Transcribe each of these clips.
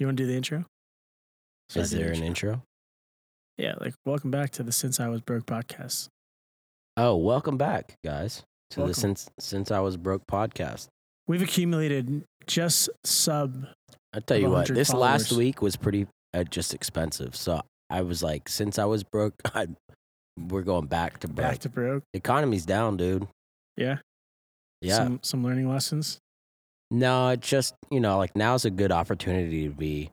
You want to do the intro? So Is there an intro? Yeah, like welcome back to the Since I Was Broke podcast. Oh, welcome back, guys, to Welcome. the since since I was broke podcast. We've accumulated just sub. I tell you what, 100 this last week was pretty uh, just expensive. So I was like, since I was broke, I, we're going back to broke. Back to broke. Economy's down, dude. Yeah. Yeah. Some some learning lessons. No, it's just you know, like now's a good opportunity to be.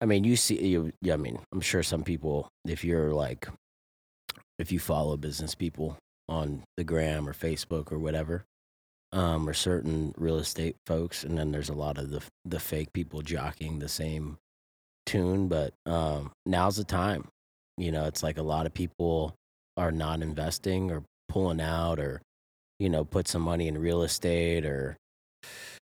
I mean, you see, you. I mean, I'm sure some people, if you're like, if you follow business people on the gram or Facebook or whatever, um, or certain real estate folks, and then there's a lot of the the fake people jockeying the same tune. But um, now's the time. You know, it's like a lot of people are not investing or pulling out or you know put some money in real estate or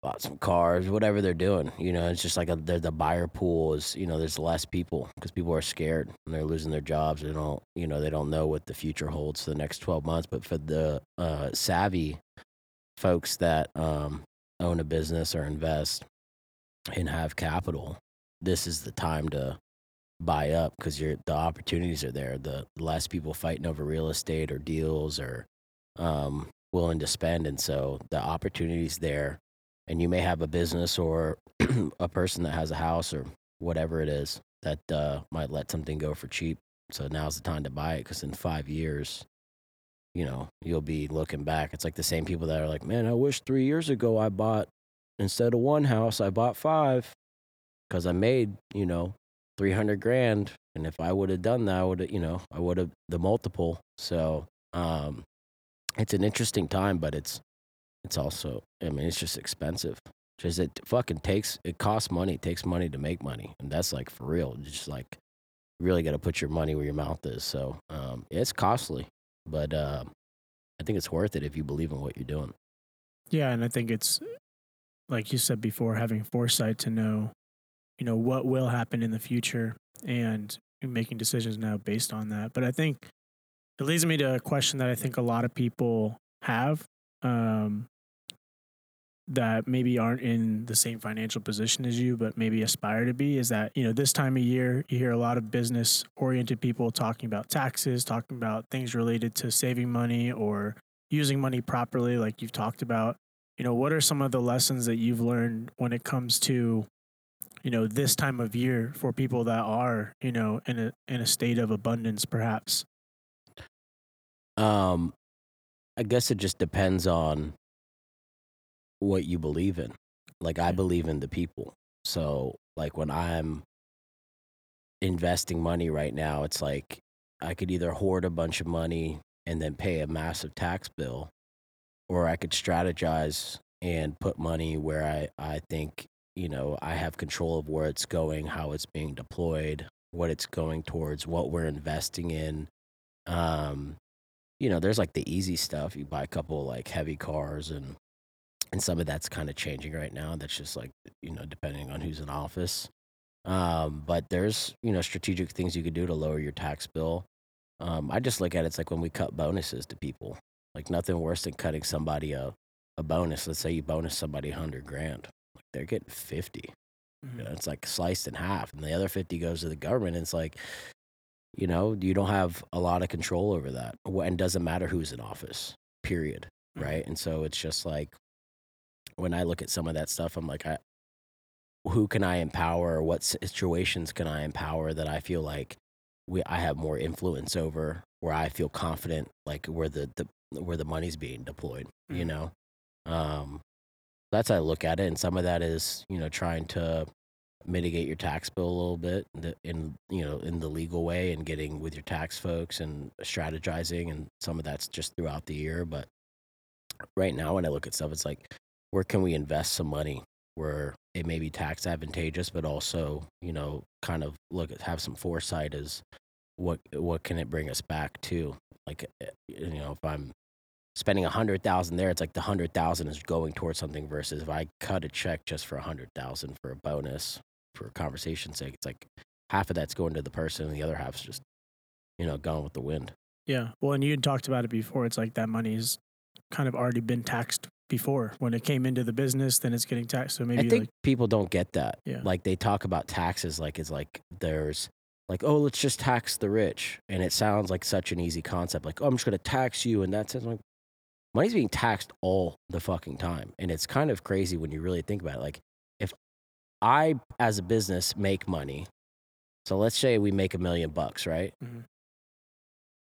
bought some cars, whatever they're doing. You know, it's just like a, the, buyer pool is, you know, there's less people because people are scared and they're losing their jobs. They don't, you know, they don't know what the future holds for the next 12 months. But for the uh, savvy folks that um, own a business or invest and have capital, this is the time to buy up because you're the opportunities are there. The less people fighting over real estate or deals or um, willing to spend, and so the opportunities there. And you may have a business or a person that has a house or whatever it is that uh, might let something go for cheap. So now's the time to buy it because in five years, you know, you'll be looking back. It's like the same people that are like, man, I wish three years ago I bought instead of one house, I bought five because I made, you know, 300 grand. And if I would have done that, I would have, you know, I would have the multiple. So, um, it's an interesting time, but it's, it's also, I mean, it's just expensive. Just it fucking takes, it costs money. It takes money to make money. And that's like for real. It's just like, you really got to put your money where your mouth is. So, um, it's costly, but, uh, I think it's worth it if you believe in what you're doing. Yeah, and I think it's like you said before, having foresight to know, you know, what will happen in the future and making decisions now based on that. But I think it leads me to a question that I think a lot of people have um, that maybe aren't in the same financial position as you, but maybe aspire to be. Is that you know this time of year you hear a lot of business oriented people talking about taxes, talking about things related to saving money or using money properly, like you've talked about you know what are some of the lessons that you've learned when it comes to you know this time of year for people that are you know in a in a state of abundance perhaps Um, I guess it just depends on what you believe in. Like I believe in the people. So like when I'm investing money right now, it's like I could either hoard a bunch of money and then pay a massive tax bill, or I could strategize and put money where I, I think, you know, I have control of where it's going, how it's being deployed, what it's going towards, what we're investing in. Um, you know, there's like the easy stuff. You buy a couple like heavy cars and and some of that's kind of changing right now. That's just like, you know, depending on who's in office. Um, but there's, you know, strategic things you could do to lower your tax bill. Um, I just look at it, it's like when we cut bonuses to people. Like nothing worse than cutting somebody a, a bonus. Let's say you bonus somebody a hundred grand. Like they're getting 50. You know, it's like sliced in half, and the other 50 goes to the government. And it's like, you know, you don't have a lot of control over that. And doesn't matter who's in office, period. Mhm. Right. And so it's just like when I look at some of that stuff, I'm like, I, who can I empower? Or what situations can I empower that I feel like we, I have more influence over, where I feel confident, like where the, the where the money's being deployed. You Mhm. know, um, that's how I look at it. And some of that is, you know, trying to mitigate your tax bill a little bit in you know in the legal way and getting with your tax folks and strategizing and some of that's just throughout the year but right now when i look at stuff it's like where can we invest some money where it may be tax advantageous but also you know kind of look at have some foresight as what what can it bring us back to like eh, you know if i'm spending a hundred thousand there it's like the hundred thousand is going towards something versus if i cut a check just for a hundred thousand for a bonus for conversation's sake it's like half of that's going to the person and the other half's just you know gone with the wind Yeah. Well, and you had talked about it before. It's like that money's kind of already been taxed before when it came into the business, then it's getting taxed. So maybe I think like people don't get that. Yeah. Like they talk about taxes like it's like there's like, oh, let's just tax the rich. And it sounds like such an easy concept. Like, oh, I'm just gonna tax you and that's it. Like money's being taxed all the fucking time. And it's kind of crazy when you really think about it. Like if I as a business make money, so let's say we make a million bucks, right? Mhm.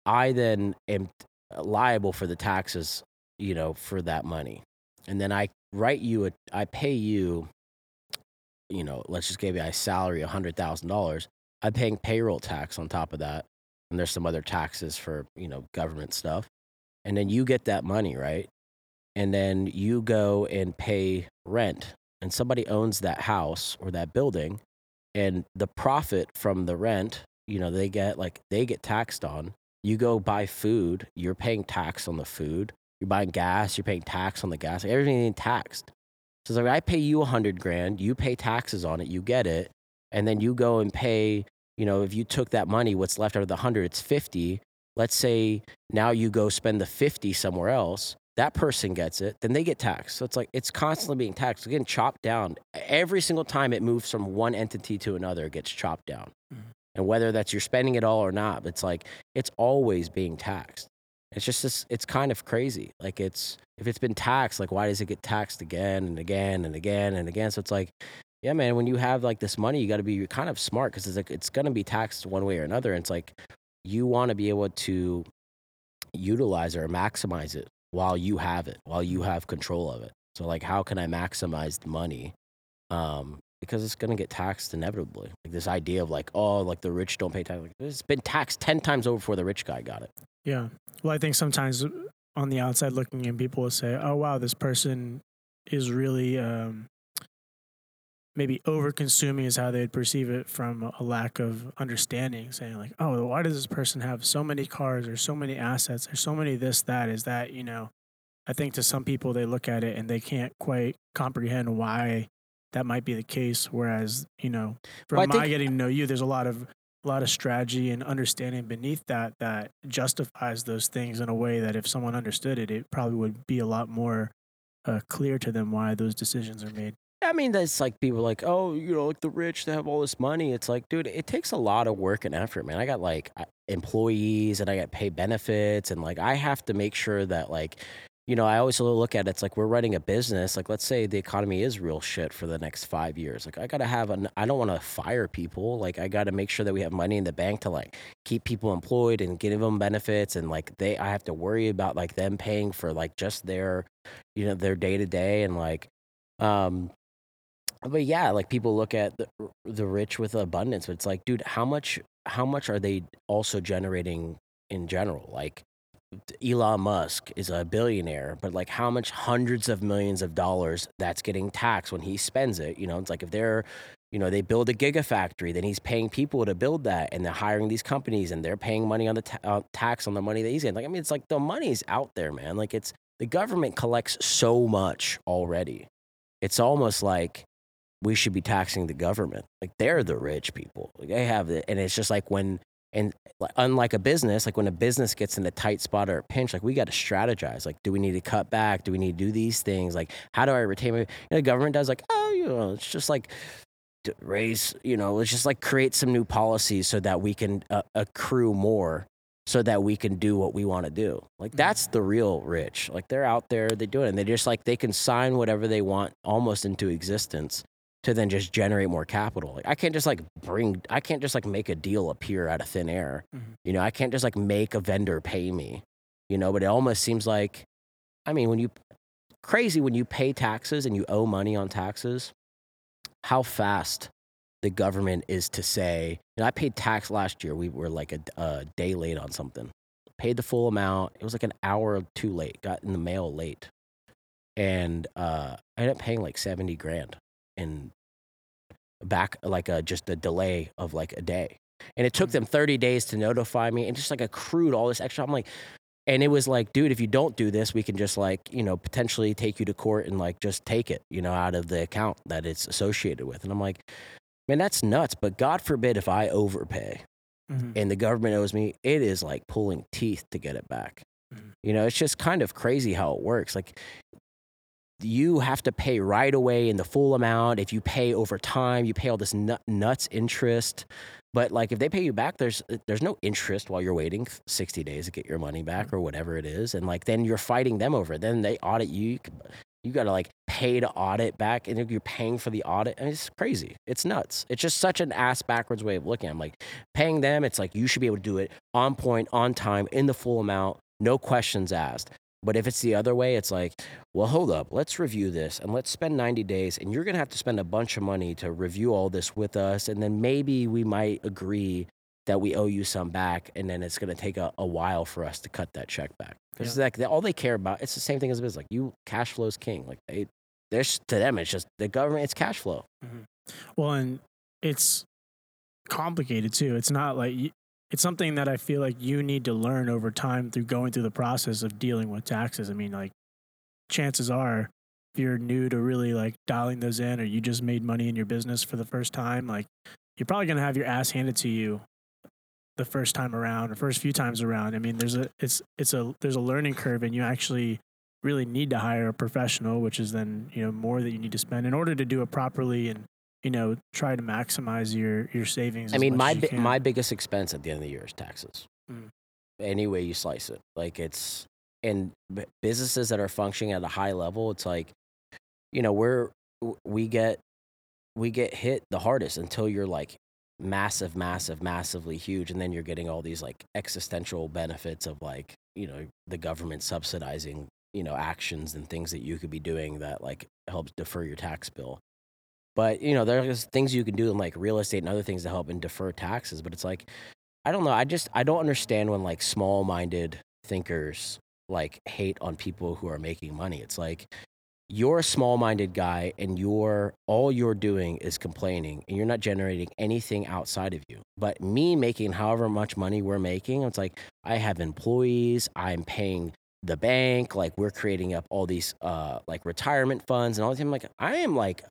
I then am liable for the taxes, you know, for that money. And then I write you a, I pay you, you know, let's just give you a salary, a hundred thousand dollars. I'm paying payroll tax on top of that. And there's some other taxes for, you know, government stuff. And then you get that money, right? And then you go and pay rent. And somebody owns that house or that building. And the profit from the rent, you know, they get like, they get taxed on. You go buy food, you're paying tax on the food. You're buying gas, you're paying tax on the gas. Everything is taxed. So it's like I pay you a hundred grand, you pay taxes on it, you get it, and then you go and pay. You know, if you took that money, what's left out of the hundred, it's fifty. Let's say now you go spend the fifty somewhere else. That person gets it, then they get taxed. So it's like it's constantly being taxed, it's getting chopped down every single time it moves from one entity to another. It gets chopped down, Mhm. and whether that's you're spending it all or not, it's like it's always being taxed. It's just this, it's kind of crazy. Like it's if it's been taxed, like why does it get taxed again and again and again and again? So it's like, yeah, man, when you have like this money, you got to be kind of smart because it's like it's gonna be taxed one way or another. And it's like you want to be able to utilize or maximize it while you have it, while you have control of it. So like, how can I maximize the money? Um, because it's gonna get taxed inevitably. Like this idea of like, oh, like the rich don't pay tax. Like, it's been taxed ten times over before the rich guy got it. Yeah. Well, I think sometimes on the outside looking in, people will say, "Oh, wow, this person is really um, maybe over consuming," is how they'd perceive it from a lack of understanding. Saying like, "Oh, why does this person have so many cars or so many assets or so many this that? Is that you know? I think to some people they look at it and they can't quite comprehend why that might be the case. Whereas you know, from Well, my think- getting to know you, there's a lot of a lot of strategy and understanding beneath that that justifies those things in a way that if someone understood it, it probably would be a lot more uh, clear to them why those decisions are made. I mean, that's like people like, oh, you know, like the rich, they have all this money. It's like, dude, it takes a lot of work and effort, man. I got like employees and I got pay benefits, and like I have to make sure that like, you know, I always look at it, it's like we're running a business. Like, let's say the economy is real shit for the next five years. Like, I gotta have an. I don't want to fire people. Like, I gotta make sure that we have money in the bank to like keep people employed and give them benefits, and like they, I have to worry about like them paying for like just their, you know, their day to day, and like, um, but yeah, like people look at the, the rich with abundance, but it's like, dude, how much how much are they also generating in general? Like Elon Musk is a billionaire, but like how much hundreds of millions of dollars that's getting taxed when he spends it? You know, it's like if they're you know, they build a gigafactory, then he's paying people to build that, and they're hiring these companies, and they're paying money on the ta- uh, tax on the money that he's getting. Like, I mean, it's like the money's out there, man. Like, it's the government collects so much already. It's almost like we should be taxing the government. Like they're the rich people. Like they have it, and it's just like when and unlike a business, like when a business gets in a tight spot or a pinch, like we got to strategize. Like, do we need to cut back? Do we need to do these things? Like, how do I retain? My, you know, the government does like, oh, you know, it's just like raise. You know, let's just like create some new policies so that we can uh, accrue more. So that we can do what we want to do. Like that's the real rich. Like they're out there, they do it, and they just like they can sign whatever they want almost into existence to then just generate more capital. Like I can't just like bring I can't just like make a deal appear out of thin air. Mhm. You know, I can't just like make a vendor pay me. You know, but it almost seems like I mean, when you crazy when you pay taxes and you owe money on taxes, how fast the government is to say, know, I paid tax last year. We were like a, a day late on something. Paid the full amount. It was like an hour too late. Got in the mail late, and uh, I ended up paying like seventy grand in back like a, just a delay of like a day. And it took Mhm. them 30 days to notify me and just like accrued all this extra. I'm like, and it was like, dude, if you don't do this, we can just like, you know, potentially take you to court and like just take it, you know, out of the account that it's associated with. And I'm like, man, that's nuts. But God forbid if I overpay Mhm. and the government owes me, it is like pulling teeth to get it back. Mhm. You know, it's just kind of crazy how it works. Like, you have to pay right away in the full amount. If you pay over time, you pay all this nuts interest. But like if they pay you back, there's there's no interest while you're waiting 60 days to get your money back mm-hmm. or whatever it is, and like then you're fighting them over it. Then they audit you. You got to like pay to audit back, and you're paying for the audit. And it's crazy. It's nuts. It's just such an ass backwards way of looking. I'm like paying them. It's like you should be able to do it on point, on time, in the full amount, no questions asked. But if it's the other way, it's like, well, hold up, let's review this and let's spend 90 days. And you're going to have to spend a bunch of money to review all this with us. And then maybe we might agree that we owe you some back. And then it's going to take a, a while for us to cut that check back. Because Yeah. like all they care about, it's the same thing as a business. Like you, cash flow is king. Like they, there's to them, it's just the government, it's cash flow. Mm-hmm. Well, and it's complicated too. It's not like it's something that I feel like you need to learn over time through going through the process of dealing with taxes. I mean, like chances are if you're new to really like dialing those in or you just made money in your business for the first time, like you're probably going to have your ass handed to you the first time around or first few times around. I mean, there's a it's it's a there's a learning curve and you actually really need to hire a professional, which is then, you know, more that you need to spend in order to do it properly and you know, try to maximize your your savings. I as mean, much my as you bi- can. my biggest expense at the end of the year is taxes. Mm. Any way you slice it, like it's and businesses that are functioning at a high level, it's like, you know, we're we get we get hit the hardest until you're like massive, massive, massively huge, and then you're getting all these like existential benefits of like you know the government subsidizing you know actions and things that you could be doing that like helps defer your tax bill. But you know, there's things you can do in like real estate and other things to help and defer taxes. But it's like, I don't know. I just I don't understand when like small-minded thinkers like hate on people who are making money. It's like you're a small-minded guy and you're all you're doing is complaining and you're not generating anything outside of you. But me making however much money we're making, it's like I have employees, I'm paying the bank, like we're creating up all these uh like retirement funds and all the time. Like I am like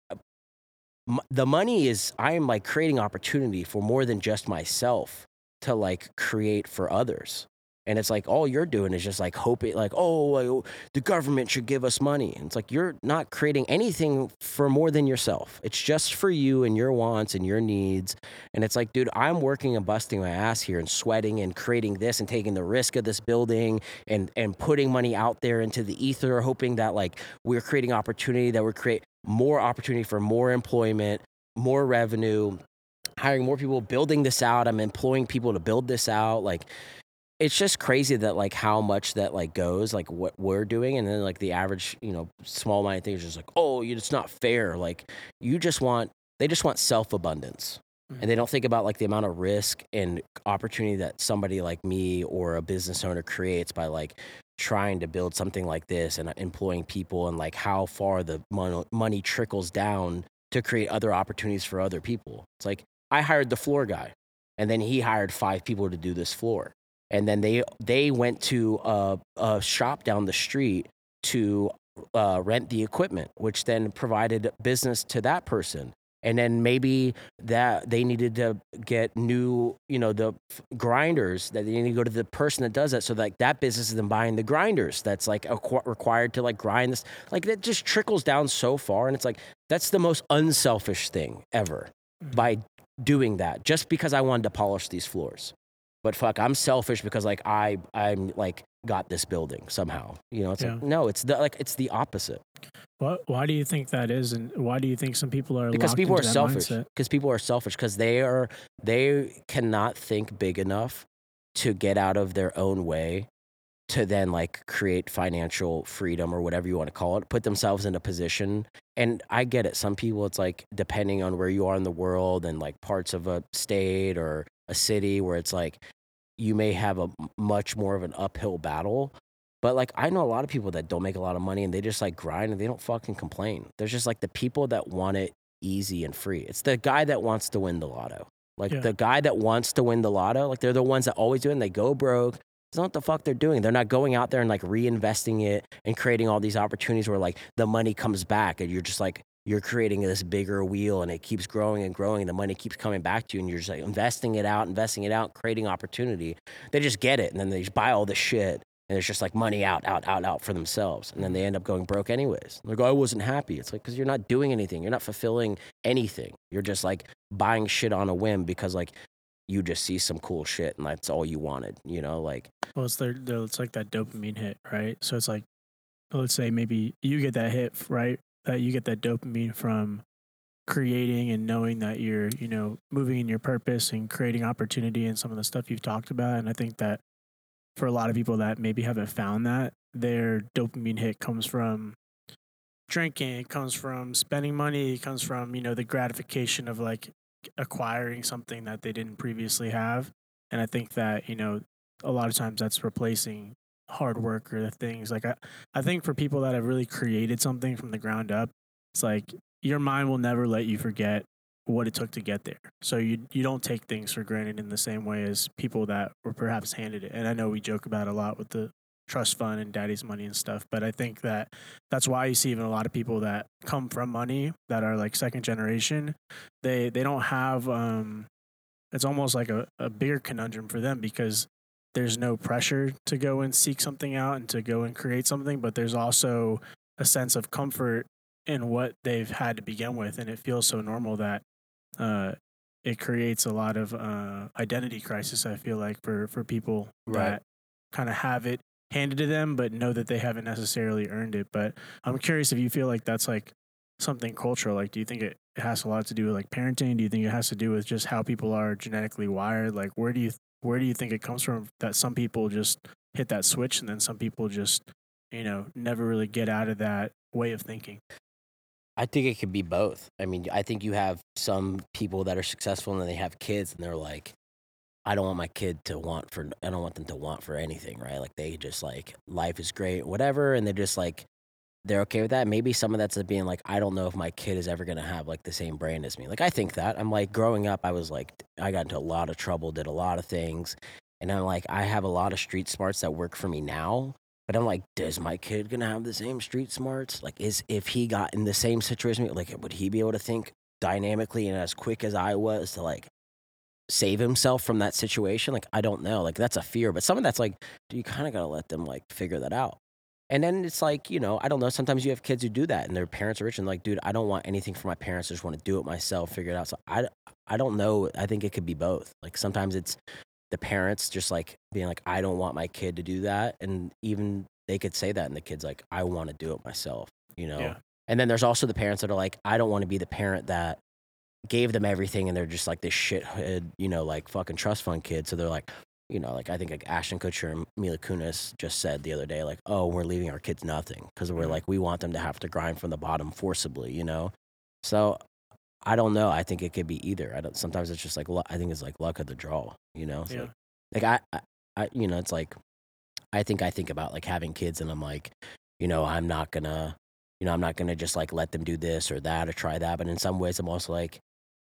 the money is I am like creating opportunity for more than just myself to like create for others. And it's like all you're doing is just like hoping, like, oh, the government should give us money. And it's like you're not creating anything for more than yourself. It's just for you and your wants and your needs. And it's like, dude, I'm working and busting my ass here and sweating and creating this and taking the risk of this building and and putting money out there into the ether, hoping that like we're creating opportunity, that we're create more opportunity for more employment, more revenue, hiring more people, building this out. I'm employing people to build this out. Like it's just crazy that like how much that like goes, like what we're doing, and then like the average, you know, small minded thing is just like, oh, it's not fair. Like you just want they just want self abundance. And they mm-hmm. don't think about like the amount of risk and opportunity that somebody like me or a business owner creates by like trying to build something like this and employing people and like how far the mon- money trickles down to create other opportunities for other people. It's like I hired the floor guy and then he hired five people to do this floor. And then they they went to a, a shop down the street to uh, rent the equipment, which then provided business to that person. And then maybe that they needed to get new, you know, the f- grinders that they need to go to the person that does that. So like that business is then buying the grinders that's like acqu- required to like grind this. Like that just trickles down so far. And it's like, that's the most unselfish thing ever Mhm. by doing that just because I wanted to polish these floors. But fuck, I'm selfish because like I I'm like got this building somehow. You know, it's like no, it's the like it's the opposite. What, why do you think that is, and why do you think some people are because people are selfish. because people are selfish because they are they cannot think big enough to get out of their own way to then like create financial freedom or whatever you want to call it put themselves in a position. And i get it. Some people it's like depending on where you are in the world and like parts of a state or a city where it's like you may have a much more of an uphill battle but like I know a lot of people that don't make a lot of money and they just like grind and they don't fucking complain. There's just like the people that want it easy and free. It's the guy that wants to win the lotto. Like Yeah. the guy that wants to win the lotto, like they're the ones that always do it and they go broke. It's not what the fuck they're doing. They're not going out there and like reinvesting it and creating all these opportunities where like the money comes back and you're just like you're creating this bigger wheel and it keeps growing and growing and the money keeps coming back to you and you're just like investing it out, investing it out, creating opportunity. They just get it and then they just buy all this shit and it's just like money out, out, out, out for themselves, and then they end up going broke anyways. Like, oh, "I wasn't happy." It's like because you're not doing anything, you're not fulfilling anything. You're just like buying shit on a whim because like you just see some cool shit and that's all you wanted. You know, like Well, it's it's like that dopamine hit, right? So it's like, let's say maybe you get that hit, right? That you get that dopamine from creating and knowing that you're, you know, moving in your purpose and creating opportunity and some of the stuff you've talked about. And I think that for a lot of people that maybe haven't found that, their dopamine hit comes from drinking, it comes from spending money, it comes from, you know, the gratification of like acquiring something that they didn't previously have. And I think that, you know, a lot of times that's replacing hard work or the things like I, I think for people that have really created something from the ground up, it's like your mind will never let you forget what it took to get there. So you you don't take things for granted in the same way as people that were perhaps handed it. And I know we joke about a lot with the trust fund and daddy's money and stuff, but I think that that's why you see even a lot of people that come from money that are like second generation, they they don't have um it's almost like a, a bigger conundrum for them because there's no pressure to go and seek something out and to go and create something, but there's also a sense of comfort in what they've had to begin with, and it feels so normal that uh, it creates a lot of uh, identity crisis. I feel like for for people Right. that kind of have it handed to them, but know that they haven't necessarily earned it. But I'm curious if you feel like that's like something cultural. Like, do you think it it has a lot to do with like parenting? Do you think it has to do with just how people are genetically wired? Like, where do you where do you think it comes from that some people just hit that switch and then some people just you know never really get out of that way of thinking? I think it could be both. I mean, I think you have some people that are successful and they have kids and they're like, I don't want my kid to want for, I don't want them to want for anything, right? Like they just like, life is great, whatever. And they're just like, they're okay with that. Maybe some of that's being like, I don't know if my kid is ever going to have like the same brain as me. Like, I think that. I'm like, growing up, I was like, I got into a lot of trouble, did a lot of things. And I'm like, I have a lot of street smarts that work for me now. But I'm like, does my kid gonna have the same street smarts? Like, is if he got in the same situation, like, would he be able to think dynamically and as quick as I was to like save himself from that situation? Like, I don't know. Like, that's a fear. But some of that's like, you kind of gotta let them like figure that out. And then it's like, you know, I don't know. Sometimes you have kids who do that and their parents are rich and like, dude, I don't want anything from my parents. I just want to do it myself, figure it out. So I, I don't know. I think it could be both. Like sometimes it's the parents just like being like, I don't want my kid to do that. And even they could say that and the kid's like, I want to do it myself, you know? Yeah. And then there's also the parents that are like, I don't want to be the parent that gave them everything and they're just like this shithead, you know, like fucking trust fund kid. So they're like, you know, like I think like Ashton Kutcher and Mila Kunis just said the other day, like, oh, we're leaving our kids nothing because we're Mhm. like, we want them to have to grind from the bottom forcibly, you know? So I don't know. I think it could be either. I don't, sometimes it's just like, I think it's like luck of the draw, you know? It's Yeah. like, like I, I, I, you know, it's like, I think I think about like having kids and I'm like, you know, I'm not gonna, you know, I'm not gonna just like let them do this or that or try that. But in some ways, I'm also like,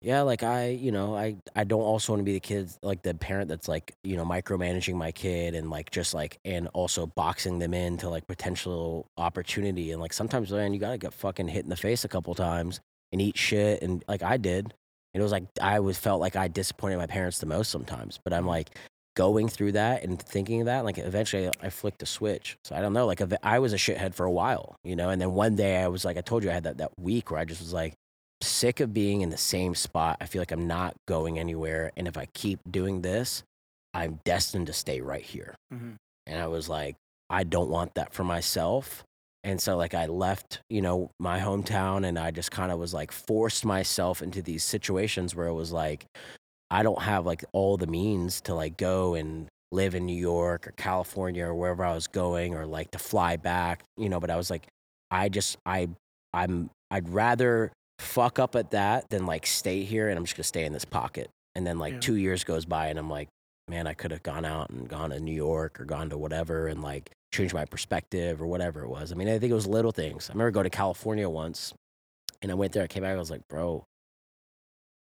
yeah, like I, you know, I, I don't also want to be the kid, like the parent that's like, you know, micromanaging my kid and like just like, and also boxing them into like potential opportunity. And like sometimes, man, you gotta get fucking hit in the face a couple times and eat shit. And like I did. And it was like, I was felt like I disappointed my parents the most sometimes. But I'm like, going through that and thinking that, like eventually I flicked a switch. So I don't know, like I was a shithead for a while, you know, and then one day I was like, I told you I had that, that week where I just was like, sick of being in the same spot. I feel like I'm not going anywhere. And if I keep doing this, I'm destined to stay right here. Mhm. And I was like, I don't want that for myself. And so, like, I left, you know, my hometown and I just kind of was like, forced myself into these situations where it was like, I don't have like all the means to like go and live in New York or California or wherever I was going or like to fly back, you know, but I was like, I just, I, I'm, I'd rather fuck up at that than like stay here and I'm just gonna stay in this pocket. And then like Yeah. two years goes by and I'm like, man, I could have gone out and gone to New York or gone to whatever and like changed my perspective or whatever it was. I mean, I think it was little things. I remember going to California once and I went there, I came back, I was like, bro,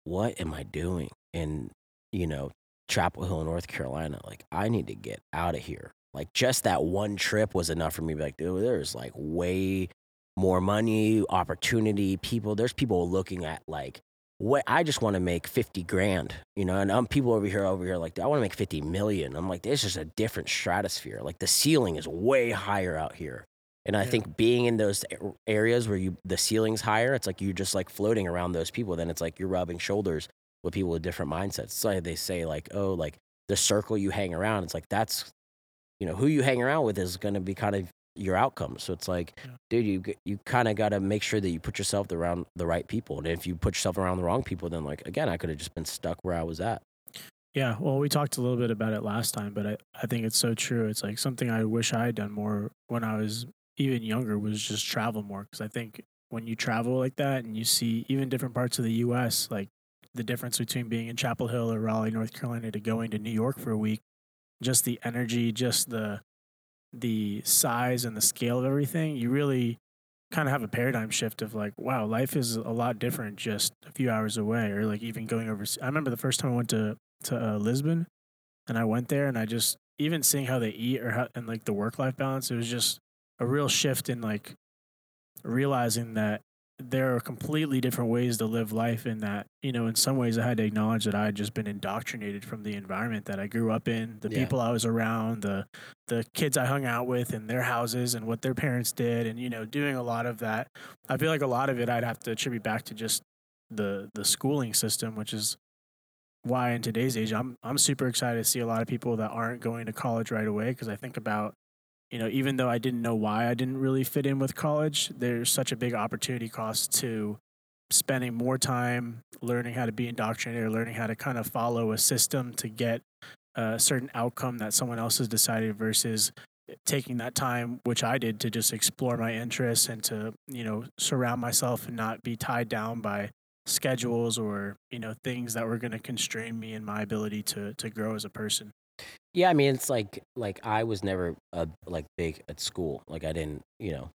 what am I doing in, you know, Chapel Hill, North Carolina? Like, I need to get out of here. Like, just that one trip was enough for me to be like, dude, there's like way more money, opportunity, people. There's people looking at like what I just want to make 50 grand, you know, and um, people over here, over here, like, I want to make 50 million. I'm like, this is a different stratosphere. Like the ceiling is way higher out here. And I Yeah. think being in those areas where you, the ceiling's higher, it's like you're just like floating around those people. Then it's like you're rubbing shoulders with people with different mindsets. So they say like, oh, like the circle you hang around, it's like, that's, you know, who you hang around with is going to be kind of your outcome. So it's like, Yeah. dude, you you kind of got to make sure that you put yourself around the right people. And if you put yourself around the wrong people, then like again, I could have just been stuck where I was at. Yeah, well, we talked a little bit about it last time, but I, I think it's so true. It's like something I wish I had done more when I was even younger was just travel more. Because I think when you travel like that and you see even different parts of the U.S., like the difference between being in Chapel Hill or Raleigh, North Carolina, to going to New York for a week, just the energy, just the the size and the scale of everything, you really kind of have a paradigm shift of like, wow, life is a lot different just a few hours away, or like even going over. I remember the first time I went to to uh, Lisbon, and I went there, and I just even seeing how they eat or how and like the work life balance, it was just a real shift in like realizing that there are completely different ways to live life in that you know in some ways i had to acknowledge that i had just been indoctrinated from the environment that i grew up in the Yeah. people i was around the the kids i hung out with in their houses and what their parents did and you know doing a lot of that i feel like a lot of it i'd have to attribute back to just the the schooling system which is why in today's age i'm i'm super excited to see a lot of people that aren't going to college right away because i think about you know, even though I didn't know why I didn't really fit in with college, there's such a big opportunity cost to spending more time learning how to be indoctrinated or learning how to kind of follow a system to get a certain outcome that someone else has decided versus taking that time which I did to just explore my interests and to, you know, surround myself and not be tied down by schedules or, you know, things that were going to constrain me in my ability to to grow as a person. Yeah, I mean, it's like like I was never uh, like big at school. Like I didn't, you know,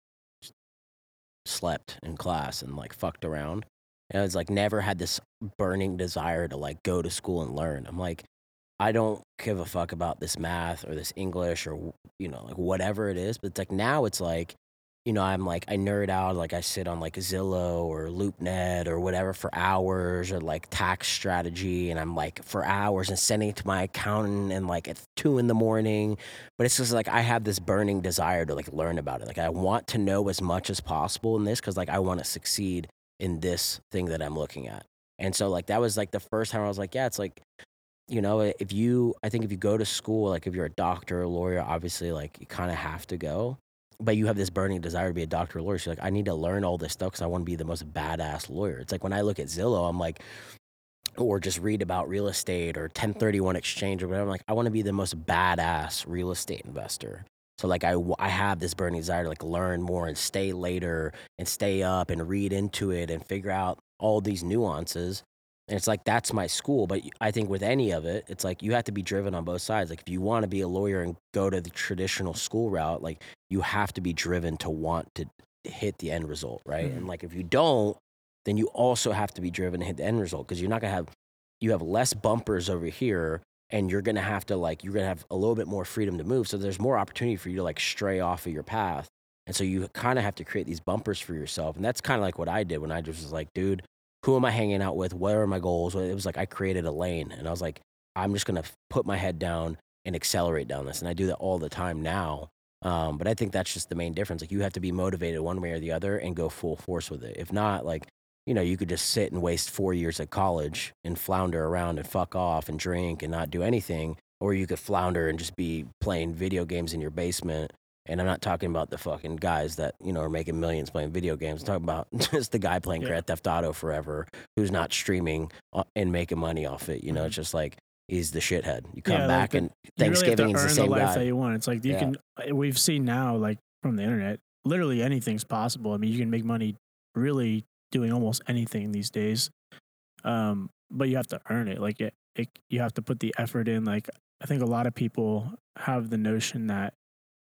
slept in class and like fucked around. And I was like never had this burning desire to like go to school and learn. I'm like, I don't give a fuck about this math or this English or you know like whatever it is. But it's like now it's like, you know, I'm like I nerd out. Like I sit on like Zillow or LoopNet or whatever for hours or like tax strategy, and I'm like for hours and sending it to my accountant and like at two in the morning. But it's just like I have this burning desire to like learn about it. Like I want to know as much as possible in this because like I want to succeed in this thing that I'm looking at. And so like that was like the first time I was like, yeah, it's like you know, if you, I think if you go to school, like if you're a doctor or lawyer, obviously, like you kind of have to go, but you have this burning desire to be a doctor or lawyer. You're like, I need to learn all this stuff because I want to be the most badass lawyer. It's like when I look at Zillow, I'm like, or just read about real estate or 1031 exchange or whatever. I'm like, I want to be the most badass real estate investor. So like I, I have this burning desire to like learn more and stay later and stay up and read into it and figure out all these nuances. And it's like that's my school. But I think with any of it, it's like you have to be driven on both sides. Like if you want to be a lawyer and go to the traditional school route, like you have to be driven to want to hit the end result, right? Mhm. And like if you don't, then you also have to be driven to hit the end result because you're not gonna have you have less bumpers over here and you're gonna have to like you're gonna have a little bit more freedom to move. So there's more opportunity for you to like stray off of your path. And so you kind of have to create these bumpers for yourself. And that's kind of like what I did when I just was like, dude, who am I hanging out with? What are my goals? It was like I created a lane and I was like, I'm just gonna put my head down and accelerate down this. And I do that all the time now. Um, but I think that's just the main difference. Like you have to be motivated one way or the other and go full force with it. If not, like, you know, you could just sit and waste four years at college and flounder around and fuck off and drink and not do anything. Or you could flounder and just be playing video games in your basement. And I'm not talking about the fucking guys that, you know, are making millions playing video games. I'm talking about just the guy playing Yeah. Grand Theft Auto forever who's not streaming uh, and making money off it. You know, Mhm. it's just like he's the shithead. You come Yeah, like back the- and you really have to Thanksgiving he's the same life guy. that you want. It's like you Yeah. can. uh, We've seen now, like from the internet, literally anything's possible. I mean, you can make money really doing almost anything these days. Um, but you have to earn it. Like it, it, you have to put the effort in. Like I think a lot of people have the notion that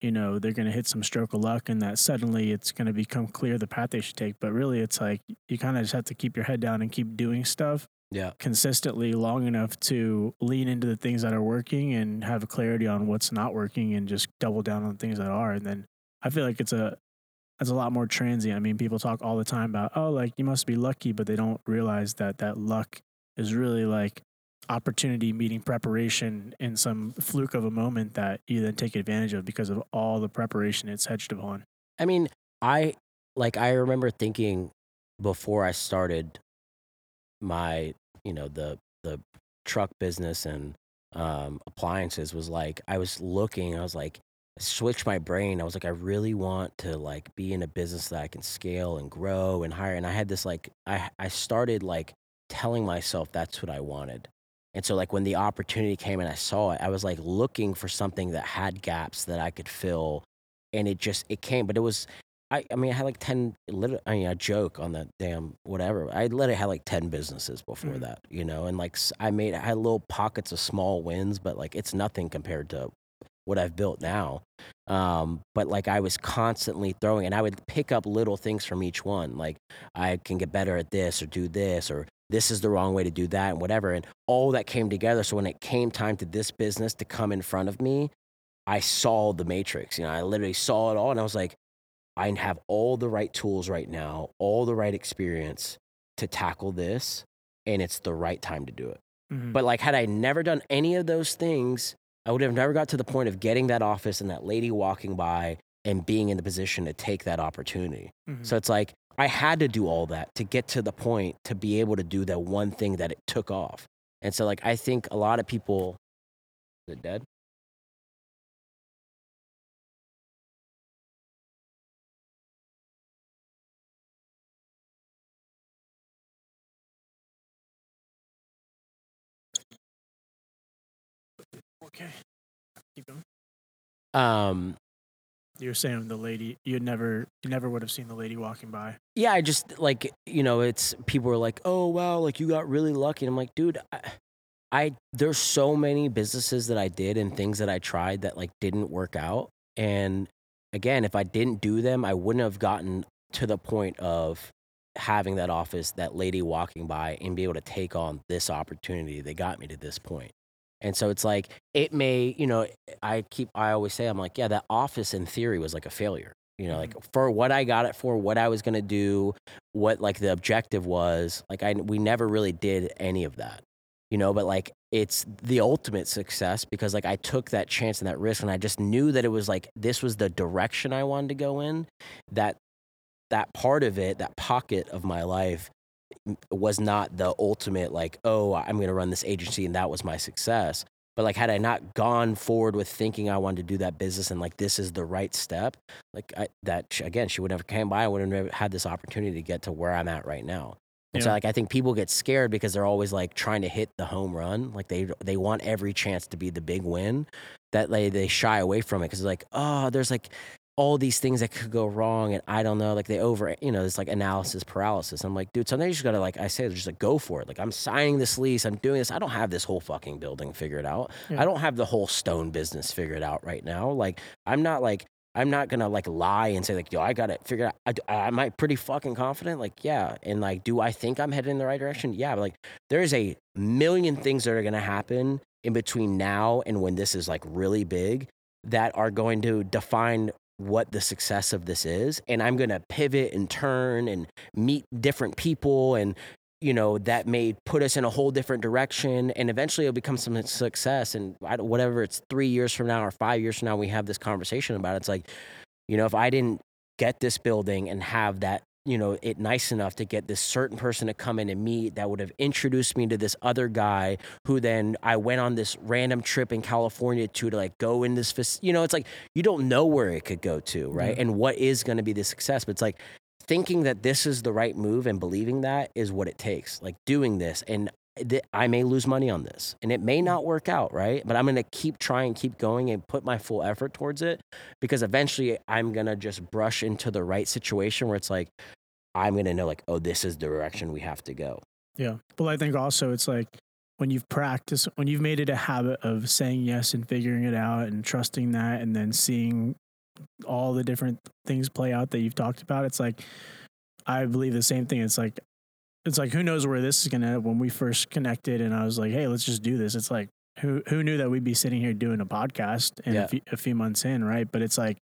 you know they're going to hit some stroke of luck and that suddenly it's going to become clear the path they should take. But really, it's like you kind of just have to keep your head down and keep doing stuff Yeah. consistently long enough to lean into the things that are working and have clarity on what's not working and just double down on the things that are and then i feel like it's a it's a lot more transient. I mean, people talk all the time about, oh, like you must be lucky, but they don't realize that that luck is really like opportunity meeting preparation in some fluke of a moment that you then take advantage of because of all the preparation it's hedged upon. I mean, I like I remember thinking before I started my, you know, the the truck business and um, appliances was like I was looking, I was like switched my brain. I was like, I really want to like be in a business that I can scale and grow and hire. And I had this like I I started like telling myself that's what I wanted. And so like when the opportunity came and I saw it, I was like looking for something that had gaps that I could fill. And it just it came, but it was I, I mean, I had like 10, lit- I mean, a joke on the damn whatever. I literally had like 10 businesses before Mhm. that, you know, and like I made, I had little pockets of small wins, but like it's nothing compared to what I've built now. Um, but like I was constantly throwing, and I would pick up little things from each one. Like I can get better at this or do this, or this is the wrong way to do that, and whatever. And all that came together. So when it came time to this business to come in front of me, I saw the matrix. You know, I literally saw it all, and I was like, I have all the right tools right now, all the right experience to tackle this, and it's the right time to do it. Mhm. But like, had I never done any of those things, I would have never got to the point of getting that office and that lady walking by and being in the position to take that opportunity. Mhm. So it's like I had to do all that to get to the point to be able to do that one thing that it took off. And so like I think a lot of people is it dead? okay. Keep going. Um You were saying the lady, you never, you never would have seen the lady walking by. yeah, I just like you know, it's people were like, "Oh wow, like you got really lucky." And I'm like, dude, I, I there's so many businesses that I did and things that I tried that like didn't work out. And again, if I didn't do them, I wouldn't have gotten to the point of having that office, that lady walking by, and be able to take on this opportunity that got me to this point. And so it's like it may, you know, I keep I always say I'm like, yeah, that office in theory was like a failure. You know, mm-hmm. like for what I got it for, what I was gonna do, what like the objective was, like I we never really did any of that. You know, but like it's the ultimate success because like I took that chance and that risk and I just knew that it was like this was the direction I wanted to go in. That that part of it, that pocket of my life was not the ultimate like oh i'm going to run this agency and that was my success. But like had i not gone forward with thinking i wanted to do that business and like this is the right step like I, that again she would never came by i would have had this opportunity to get to where i'm at right now. And so like i think people get scared because they're always like trying to hit the home run like they they want every chance to be the big win that they they shy away from it because like oh there's like all these things that could go wrong and I don't know, like they over you know, it's like analysis paralysis. I'm like, dude, sometimes you just gotta like I say, just like go for it. Like I'm signing this lease, I'm doing this. I don't have this whole fucking building figured out. Yeah. I don't have the whole stone business figured out right now. Like I'm not like I'm not gonna like lie and say like, yo, I got it figured out. I, am I pretty fucking confident? Like, yeah. And like, do I think I'm headed in the right direction? Yeah. But like, there's a million things that are gonna happen in between now and when this is like really big that are going to define what the success of this is and i'm going to pivot and turn and meet different people and you know that may put us in a whole different direction and eventually it'll become some success and whatever it's three years from now or five years from now we have this conversation about it it's like you know if i didn't get this building and have that you know it nice enough to get this certain person to come in and meet that would have introduced me to this other guy who then i went on this random trip in california to to like go in this fac- you know it's like you don't know where it could go to right Yeah. and what is going to be the success but it's like thinking that this is the right move and believing that is what it takes like doing this and th- I may lose money on this and it may not work out, right? But I'm going to keep trying, keep going and put my full effort towards it because eventually I'm going to just brush into the right situation where it's like, I'm going to know, like, oh, this is the direction we have to go. Yeah. Well, I think also it's like when you've practiced, when you've made it a habit of saying yes and figuring it out and trusting that and then seeing all the different things play out that you've talked about, it's like, I believe the same thing. It's like, it's like, who knows where this is going to end when we first connected and I was like, hey, let's just do this. It's like, who, who knew that we'd be sitting here doing a podcast and Yeah. a, few, a few months in, right? But it's like,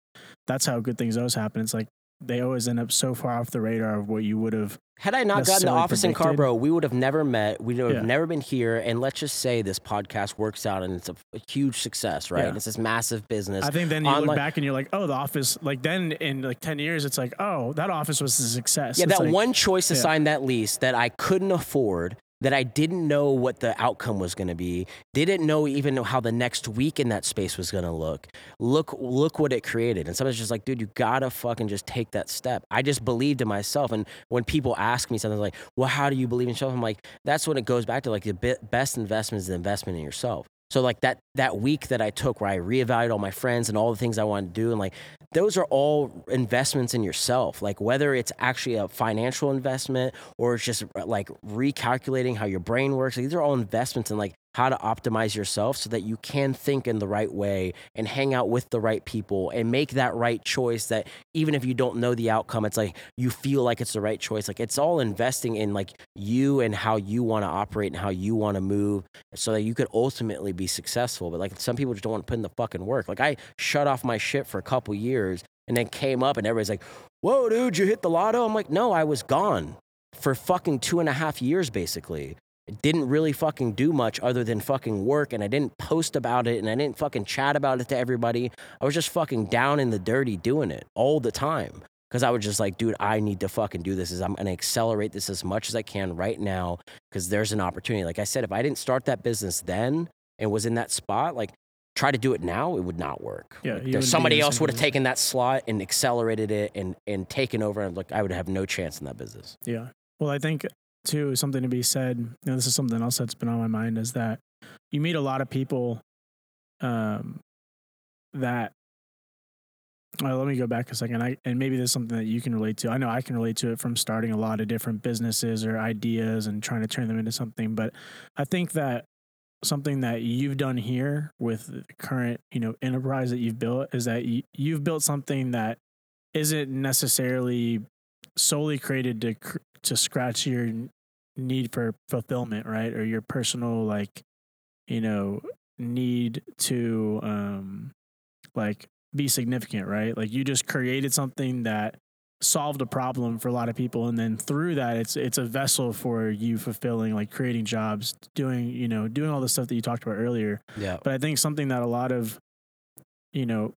that's how good things always happen. It's like, they always end up so far off the radar of what you would have. Had I not gotten the office in predicted. Carrboro, we would have never met. We would have Yeah. never been here. And let's just say this podcast works out and it's a, a huge success, right? Yeah. It's this massive business. I think then you online- look back and you're like, oh, the office. Like then in like ten years, it's like, oh, that office was a success. Yeah, It's that like- one choice to yeah. sign that lease that I couldn't afford, that I didn't know what the outcome was going to be, didn't know even how the next week in that space was going to look. Look, look what it created. And somebody's just like, dude, you gotta fucking just take that step. I just believed in myself. And when people ask me something like, well, how do you believe in yourself? I'm like, that's when it goes back to like the best investment is the investment in yourself. So like that that week that I took where I reevaluated all my friends and all the things I wanted to do and like those are all investments in yourself. Like whether it's actually a financial investment or it's just like recalculating how your brain works. These are all investments in like how to optimize yourself so that you can think in the right way and hang out with the right people and make that right choice that even if you don't know the outcome it's like you feel like it's the right choice. Like it's all investing in like you and how you want to operate and how you want to move so that you could ultimately be successful. But like some people just don't want to put in the fucking work. Like i shut off my shit for a couple years and then came up and everybody's like whoa dude you hit the lotto? I'm like no i was gone for fucking two and a half years basically I didn't really fucking do much other than fucking work and I didn't post about it and I didn't fucking chat about it to everybody. I was just fucking down in the dirty doing it all the time. Cause I was just like, dude, I need to fucking do this. Is I'm gonna accelerate this as much as I can right now because there's an opportunity. Like I said, if I didn't start that business then and was in that spot, like try to do it now, it would not work. Yeah, Like, you there's wouldn't be somebody else would have taken that slot and accelerated it and and taken over and like I would have no chance in that business. Yeah. Well, I think too something to be said. You know, this is something else that's been on my mind is that you meet a lot of people um, that. Well, let me go back a second. I, and maybe this is something that you can relate to. I know I can relate to it from starting a lot of different businesses or ideas and trying to turn them into something. But I think that something that you've done here with the current, you know, enterprise that you've built is that you, you've built something that isn't necessarily solely created to to scratch your need for fulfillment, right? Or your personal like, you know, need to um like be significant, right? Like you just created something that solved a problem for a lot of people and then through that it's it's a vessel for you fulfilling like creating jobs, doing, you know, doing all the stuff that you talked about earlier. Yeah. But I think something that a lot of, you know,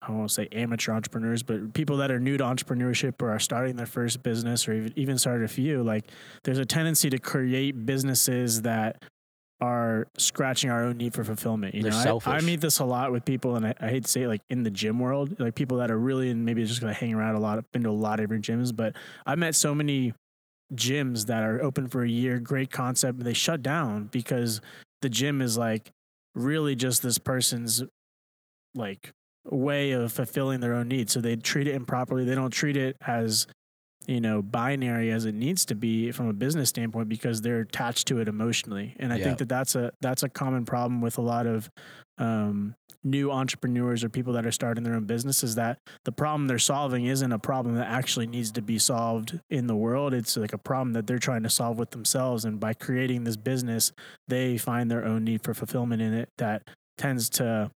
I won't say amateur entrepreneurs, but people that are new to entrepreneurship or are starting their first business or even, even started a few, like there's a tendency to create businesses that are scratching our own need for fulfillment. You They're know, I- I, meet this a lot with people, and I, I hate to say it, like in the gym world, like people that are really and maybe just gonna hang around a lot, been to a lot of different gyms. But I met so many gyms that are open for a year, great concept, but they shut down because the gym is like really just this person's like way of fulfilling their own needs. So they treat it improperly. They don't treat it as you know binary as it needs to be from a business standpoint because they're attached to it emotionally. And I Yeah. think that that's a that's a common problem with a lot of um, new entrepreneurs or people that are starting their own business is that the problem they're solving isn't a problem that actually needs to be solved in the world. It's like a problem that they're trying to solve with themselves. And by creating this business, they find their own need for fulfillment in it that tends to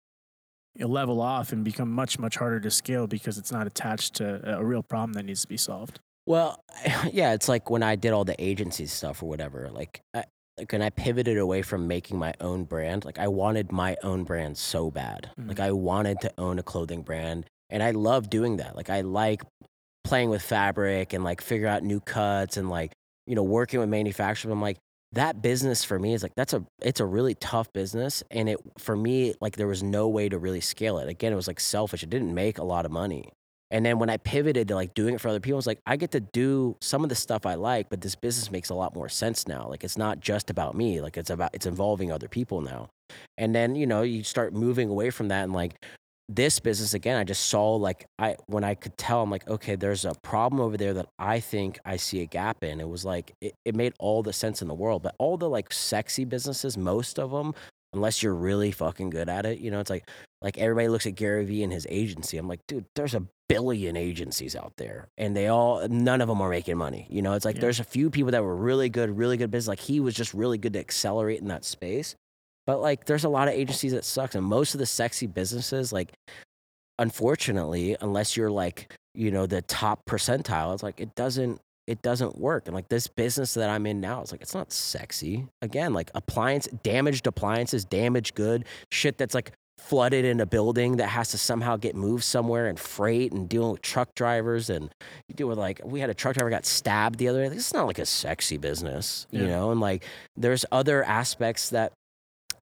level off and become much, much harder to scale because it's not attached to a real problem that needs to be solved. Well, yeah, it's like when I did all the agency stuff or whatever. Like, I, like when I pivoted away from making my own brand, like I wanted my own brand so bad. Mhm. Like I wanted to own a clothing brand, and I love doing that. Like I like playing with fabric and like figure out new cuts and like you know working with manufacturers. I'm like that business for me is like that's a it's a really tough business, and it for me like there was no way to really scale it. Again, it was like selfish. It didn't make a lot of money. And then when I pivoted to like doing it for other people, I was like, I get to do some of the stuff I like, but this business makes a lot more sense now. Like it's not just about me. Like it's about it's involving other people now. And then, you know, you start moving away from that and like this business again, I just saw like I when I could tell I'm like, okay, there's a problem over there that I think I see a gap in. It was like it, it made all the sense in the world. But all the like sexy businesses, most of them, unless you're really fucking good at it, you know, it's like like everybody looks at Gary Vee and his agency. I'm like, dude, there's a billion agencies out there and they all none of them are making money. You know, it's like Yeah. there's a few people that were really good, really good business. Like he was just really good to accelerate in that space. But like there's a lot of agencies that suck. And most of the sexy businesses, like unfortunately, unless you're like you know, the top percentile. It's like it doesn't it doesn't work. And like this business that I'm in now, it's like it's not sexy. Again, like appliance damaged appliances, damaged good, shit that's like flooded in a building that has to somehow get moved somewhere and freight and dealing with truck drivers and you deal with like we had a truck driver got stabbed the other day. This is not like a sexy business, you Yeah. know, and like there's other aspects that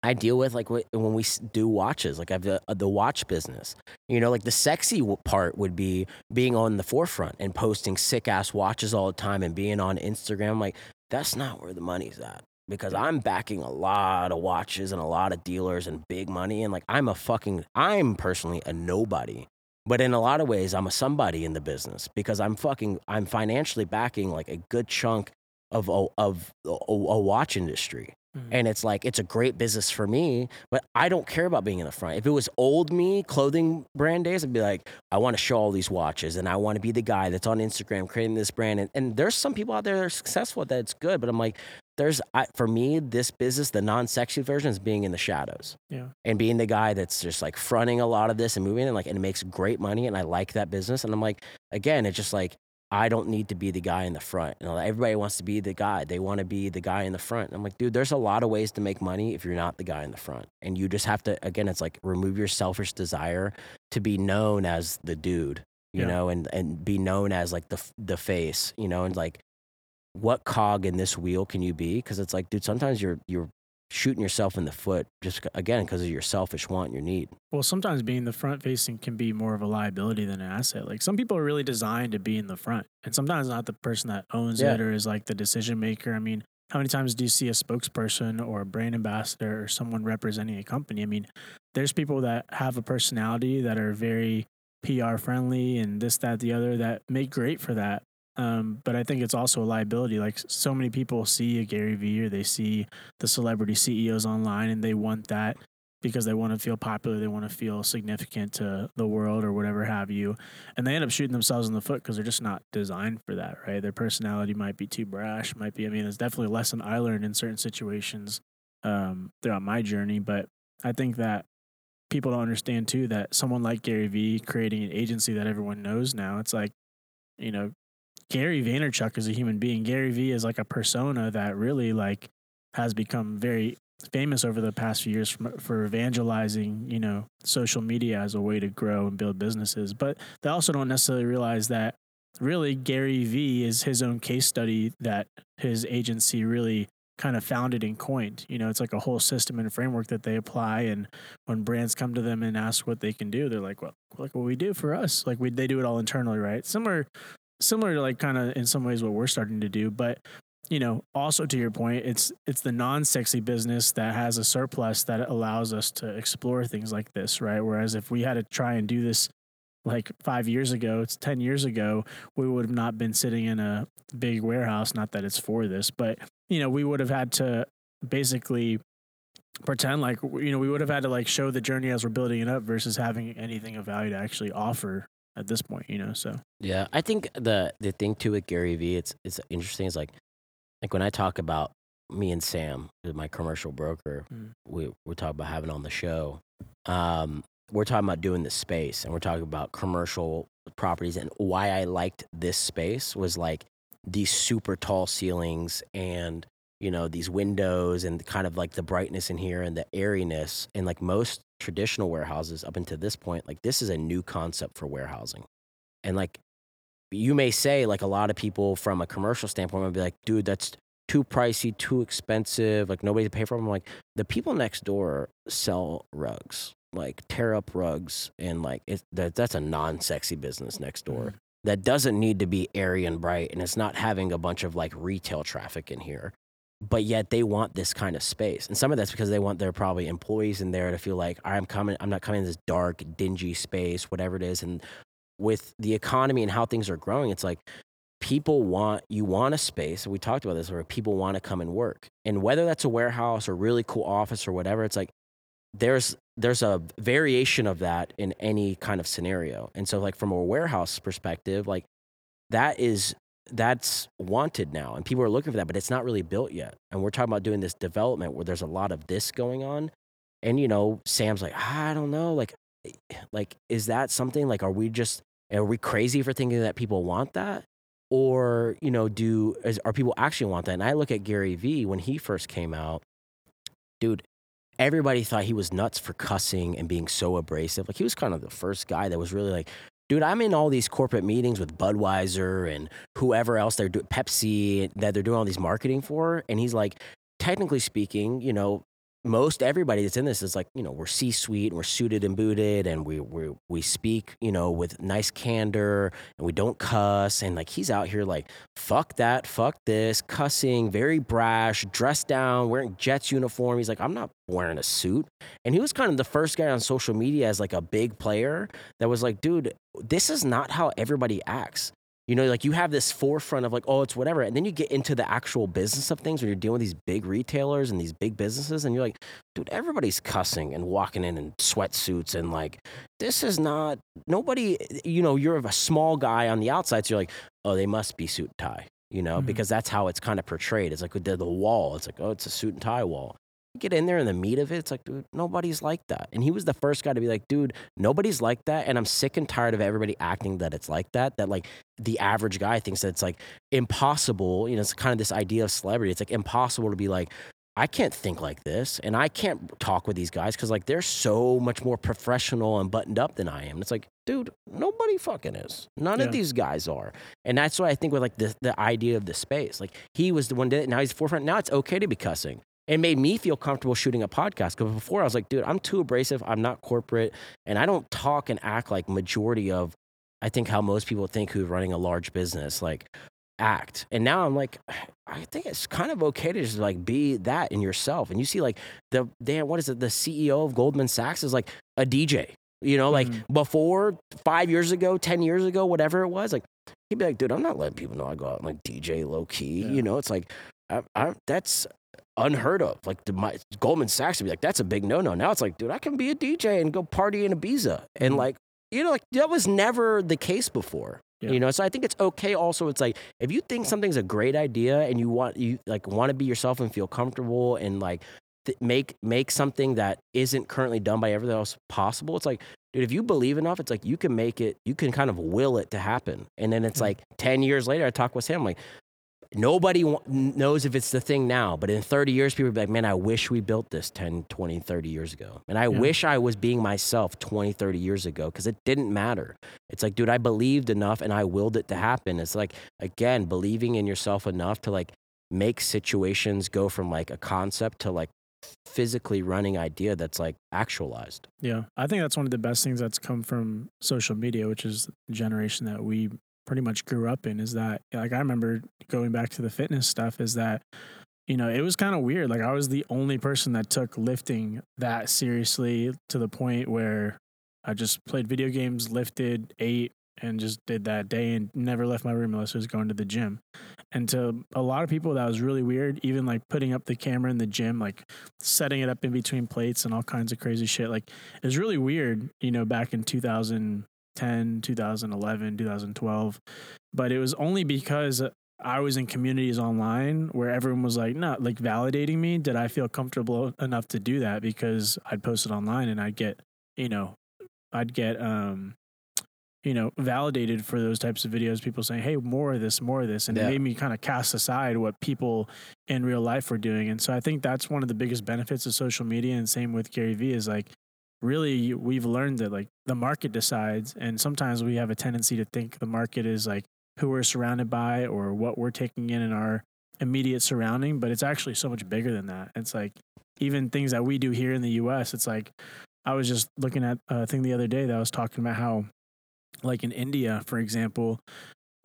I deal with like when we do watches, like I have the, uh, the watch business. You know, like the sexy part would be being on the forefront and posting sick ass watches all the time and being on Instagram. Like that's not where the money's at because I'm backing a lot of watches and a lot of dealers and big money. And like I'm a fucking, I'm personally a nobody. But in a lot of ways, I'm a somebody in the business because I'm fucking, I'm financially backing like a good chunk of a, of a, a watch industry. Mhm. And it's like, it's a great business for me, but I don't care about being in the front. If it was old me clothing brand days, I'd be like, I want to show all these watches and I want to be the guy that's on Instagram creating this brand. And, and there's some people out there that are successful at that. It's good. But I'm like, there's, I, for me, this business, the non sexy version is being in the shadows Yeah. and being the guy that's just like fronting a lot of this and moving and like, and it makes great money. And I like that business. And I'm like, again, it's just like, I don't need to be the guy in the front. You know, everybody wants to be the guy. They want to be the guy in the front. I'm like, dude, there's a lot of ways to make money if you're not the guy in the front. And you just have to, again, it's like remove your selfish desire to be known as the dude, you Yeah. know, and, and be known as like the, the face, you know, and like what cog in this wheel can you be? Cause it's like, dude, sometimes you're, you're shooting yourself in the foot just again, because of your selfish want, your need. Well, sometimes being the front facing can be more of a liability than an asset. Like some people are really designed to be in the front, and sometimes not the person that owns Yeah. it or is like the decision maker. I mean, how many times do you see a spokesperson or a brand ambassador or someone representing a company? I mean, there's people that have a personality that are very PR friendly and this, that, the other that make great for that. Um, but I think it's also a liability. Like so many people see a Gary Vee or they see the celebrity CEOs online and they want that because they want to feel popular, they want to feel significant to the world or whatever have you. And they end up shooting themselves in the foot because they're just not designed for that, right? Their personality might be too brash, might be, I mean, it's definitely a lesson I learned in certain situations um, throughout my journey. But I think that people don't understand too that someone like Gary Vee creating an agency that everyone knows now, it's like, you know, Gary Vaynerchuk is a human being. Gary Vee is like a persona that really like has become very famous over the past few years for, for evangelizing, you know, social media as a way to grow and build businesses. But they also don't necessarily realize that really Gary Vee is his own case study that his agency really kind of founded and coined. You know, it's like a whole system and framework that they apply. And when brands come to them and ask what they can do, they're like, well, look what we do for us. Like we, they do it all internally, right? Similar, similar to like kind of in some ways what we're starting to do. But you know, also to your point, it's it's the non-sexy business that has a surplus that allows us to explore things like this, right? Whereas if we had to try and do this like five years ago, it's ten years ago, we would have not been sitting in a big warehouse. Not that it's for this, but you know, we would have had to basically pretend like you know we would have had to like show the journey as we're building it up versus having anything of value to actually offer at this point. You know, so Yeah, I think the the thing too with Gary Vee, it's it's interesting. Is like like when I talk about me and Sam, my commercial broker, Mm. we we talk about having on the show. Um, we're talking about doing this space, and we're talking about commercial properties. And why I liked this space was like these super tall ceilings and you know these windows and kind of like the brightness in here and the airiness and like most traditional warehouses up until this point like this is a new concept for warehousing. And like you may say like a lot of people from a commercial standpoint would be like dude that's too pricey too expensive like nobody to pay for. Them like the people next door sell rugs like tear up rugs and like it, that, that's a non-sexy business next door Mhm. that doesn't need to be airy and bright and it's not having a bunch of like retail traffic in here but yet they want this kind of space. And some of that's because they want their probably employees in there to feel like i'm coming i'm not coming in this dark dingy space whatever it is. And with the economy and how things are growing it's like people want you want a space we talked about this where people want to come and work. And whether that's a warehouse or really cool office or whatever it's like there's there's a variation of that in any kind of scenario. And so like from a warehouse perspective like that is that's wanted now and people are looking for that but it's not really built yet and we're talking about doing this development where there's a lot of this going on and you know sam's like ah, i don't know like eh, like is that something like are we just are we crazy for thinking that people want that? Or, you know, do is, are people actually want that? And I look at Gary Vee when he first came out, dude, everybody thought he was nuts for cussing and being so abrasive. Like he was kind of the first guy that was really like, dude, I'm in all these corporate meetings with Budweiser and whoever else they're doing, Pepsi, that they're doing all these marketing for. And he's like, technically speaking, you know, most everybody that's in this is like, you know, we're C suite and we're suited and booted and we, we, we speak, you know, with nice candor and we don't cuss. And like, he's out here like, fuck that, fuck this, cussing, very brash, dressed down, wearing Jets uniform. He's like, I'm not wearing a suit. And he was kind of the first guy on social media as like a big player that was like, dude, this is not how everybody acts. You know, like you have this forefront of like, oh, it's whatever. And then you get into the actual business of things when you're dealing with these big retailers and these big businesses, and you're like, dude, everybody's cussing and walking in in sweatsuits. And like, this is not, nobody, you know, you're a small guy on the outside. So you're like, oh, they must be suit and tie, you know, mm-hmm. because that's how it's kind of portrayed. It's like the, the wall. It's like, oh, it's a suit and tie wall get in there in the meat of it, it's like, dude, nobody's like that. And he was the first guy to be like, dude, nobody's like that. And I'm sick and tired of everybody acting that it's like that. That like the average guy thinks that it's like impossible. You know, it's kind of this idea of celebrity. It's like impossible to be like, I can't think like this and I can't talk with these guys because like they're so much more professional and buttoned up than I am. It's like, dude, nobody fucking is. None yeah. of these guys are. And that's why I think with like the, the idea of the space. Like he was the one that now he's forefront. Now it's okay to be cussing it made me feel comfortable shooting a podcast because before I was like, dude, I'm too abrasive. I'm not corporate, and I don't talk and act like majority of, I think how most people think who's running a large business like act. And now I'm like, I think it's kind of okay to just like be that in yourself. And you see like the damn what is it? The CEO of Goldman Sachs is like a DJ. You know, like mm-hmm. before five years ago, ten years ago, whatever it was, like he'd be like, dude, I'm not letting people know I go out and like DJ low key. Yeah. You know, it's like I, I, that's unheard of. Like the, my, Goldman Sachs would be like, that's a big no no. Now it's like, dude, I can be a DJ and go party in Ibiza. And mm-hmm. like, you know, like that was never the case before. Yeah. You know, so I think it's okay. Also, it's like if you think something's a great idea and you want you like want to be yourself and feel comfortable and like th- make make something that isn't currently done by everything else possible. It's like, dude, if you believe enough, it's like you can make it. You can kind of will it to happen. And then it's mm-hmm. like ten years later, I talk with him like, nobody knows if it's the thing now, but in 30 years, people will be like, man, I wish we built this 10, 20, 30 years ago. And I yeah. wish I was being myself 20, 30 years ago because it didn't matter. It's like, dude, I believed enough and I willed it to happen. It's like, again, believing in yourself enough to like make situations go from like a concept to like physically running idea that's like actualized. Yeah. I think that's one of the best things that's come from social media, which is the generation that we pretty much grew up in is that like I remember going back to the fitness stuff is that you know it was kind of weird like I was the only person that took lifting that seriously to the point where I just played video games lifted ate and just did that day and never left my room unless I was going to the gym. And to a lot of people, that was really weird. Even like putting up the camera in the gym, like setting it up in between plates and all kinds of crazy shit. Like it was really weird, you know, back in 2000, 2010, 2011, 2012. But it was only because I was in communities online where everyone was like, not like validating me. Did I feel comfortable enough to do that? Because I'd post it online and I'd get, you know, I'd get, um, you know, validated for those types of videos. People saying, "Hey, more of this, more of this," and yeah. it made me kind of cast aside what people in real life were doing. And so I think that's one of the biggest benefits of social media. And same with Gary Vee is like really we've learned that like the market decides and sometimes we have a tendency to think the market is like who we're surrounded by or what we're taking in in our immediate surrounding but it's actually so much bigger than that. It's like even things that we do here in the US it's like I was just looking at a thing the other day that I was talking about how like in India for example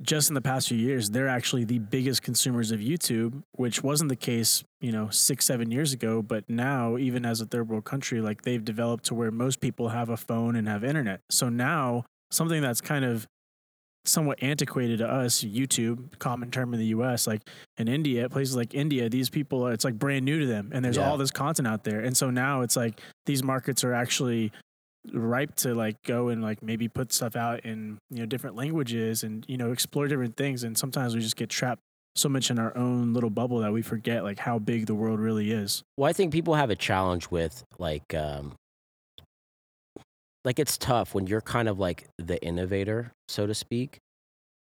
just in the past few years, they're actually the biggest consumers of YouTube, which wasn't the case, you know, six, seven years ago. But now, even as a third world country, like they've developed to where most people have a phone and have internet. So now, something that's kind of somewhat antiquated to us, YouTube, common term in the US, like in India, places like India, these people, it's like brand new to them. And there's yeah. all this content out there. And so now it's like these markets are actually ripe to like go and like maybe put stuff out in you know different languages and you know explore different things and sometimes we just get trapped so much in our own little bubble that we forget like how big the world really is well i think people have a challenge with like um like it's tough when you're kind of like the innovator, so to speak.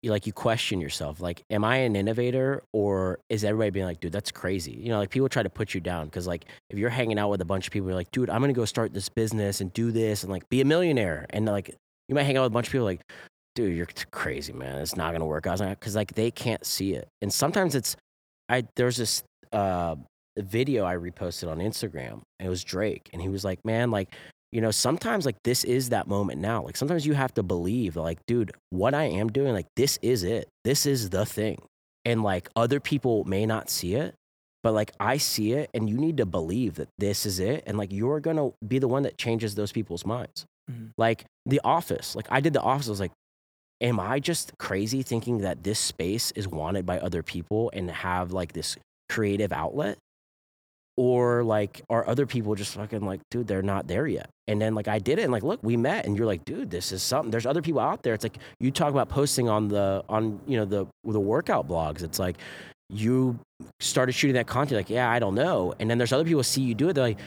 You like you question yourself, like, am I an innovator or is everybody being like, dude, that's crazy? You know, like people try to put you down because like if you're hanging out with a bunch of people, you're like, dude, I'm gonna go start this business and do this and like be a millionaire, and like you might hang out with a bunch of people like, dude, you're crazy, man. It's not gonna work out because like they can't see it, and sometimes it's I there's this uh video I reposted on Instagram. And it was Drake, and he was like, "Man, like you know, sometimes like this is that moment now. Like sometimes you have to believe, like, dude, what I am doing, like this is it. This is the thing, and like other people may not see it." But like I see it, and you need to believe that this is it, and like you're gonna be the one that changes those people's minds. Mhm. Like The Office, like I did The Office, I was like, am I just crazy thinking that this space is wanted by other people and have like this creative outlet? Or like are other people just fucking like, dude, they're not there yet. And then like I did it and like, look, we met and you're like, dude, this is something. There's other people out there. It's like you talk about posting on the on, you know, the the workout blogs. It's like you started shooting that content, like, yeah, I don't know. And then there's other people see you do it, they're like,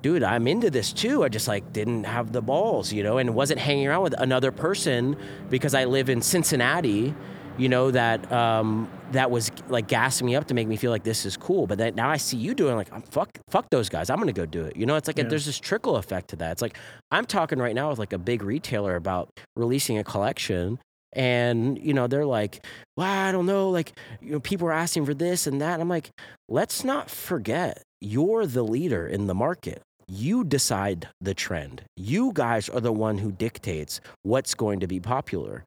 dude, I'm into this too. I just like didn't have the balls, you know, and wasn't hanging around with another person because I live in Cincinnati, you know, that um, that was like gassing me up to make me feel like this is cool. But then now I see you doing like, I'm fuck, fuck those guys. I'm gonna go do it. You know, it's like a, there's this trickle effect to that. It's like I'm talking right now with like a big retailer about releasing a collection. And you know they're like, well, I don't know, like you know, people are asking for this and that. I'm like, let's not forget you're the leader in the market. You decide the trend. You guys are the one who dictates what's going to be popular.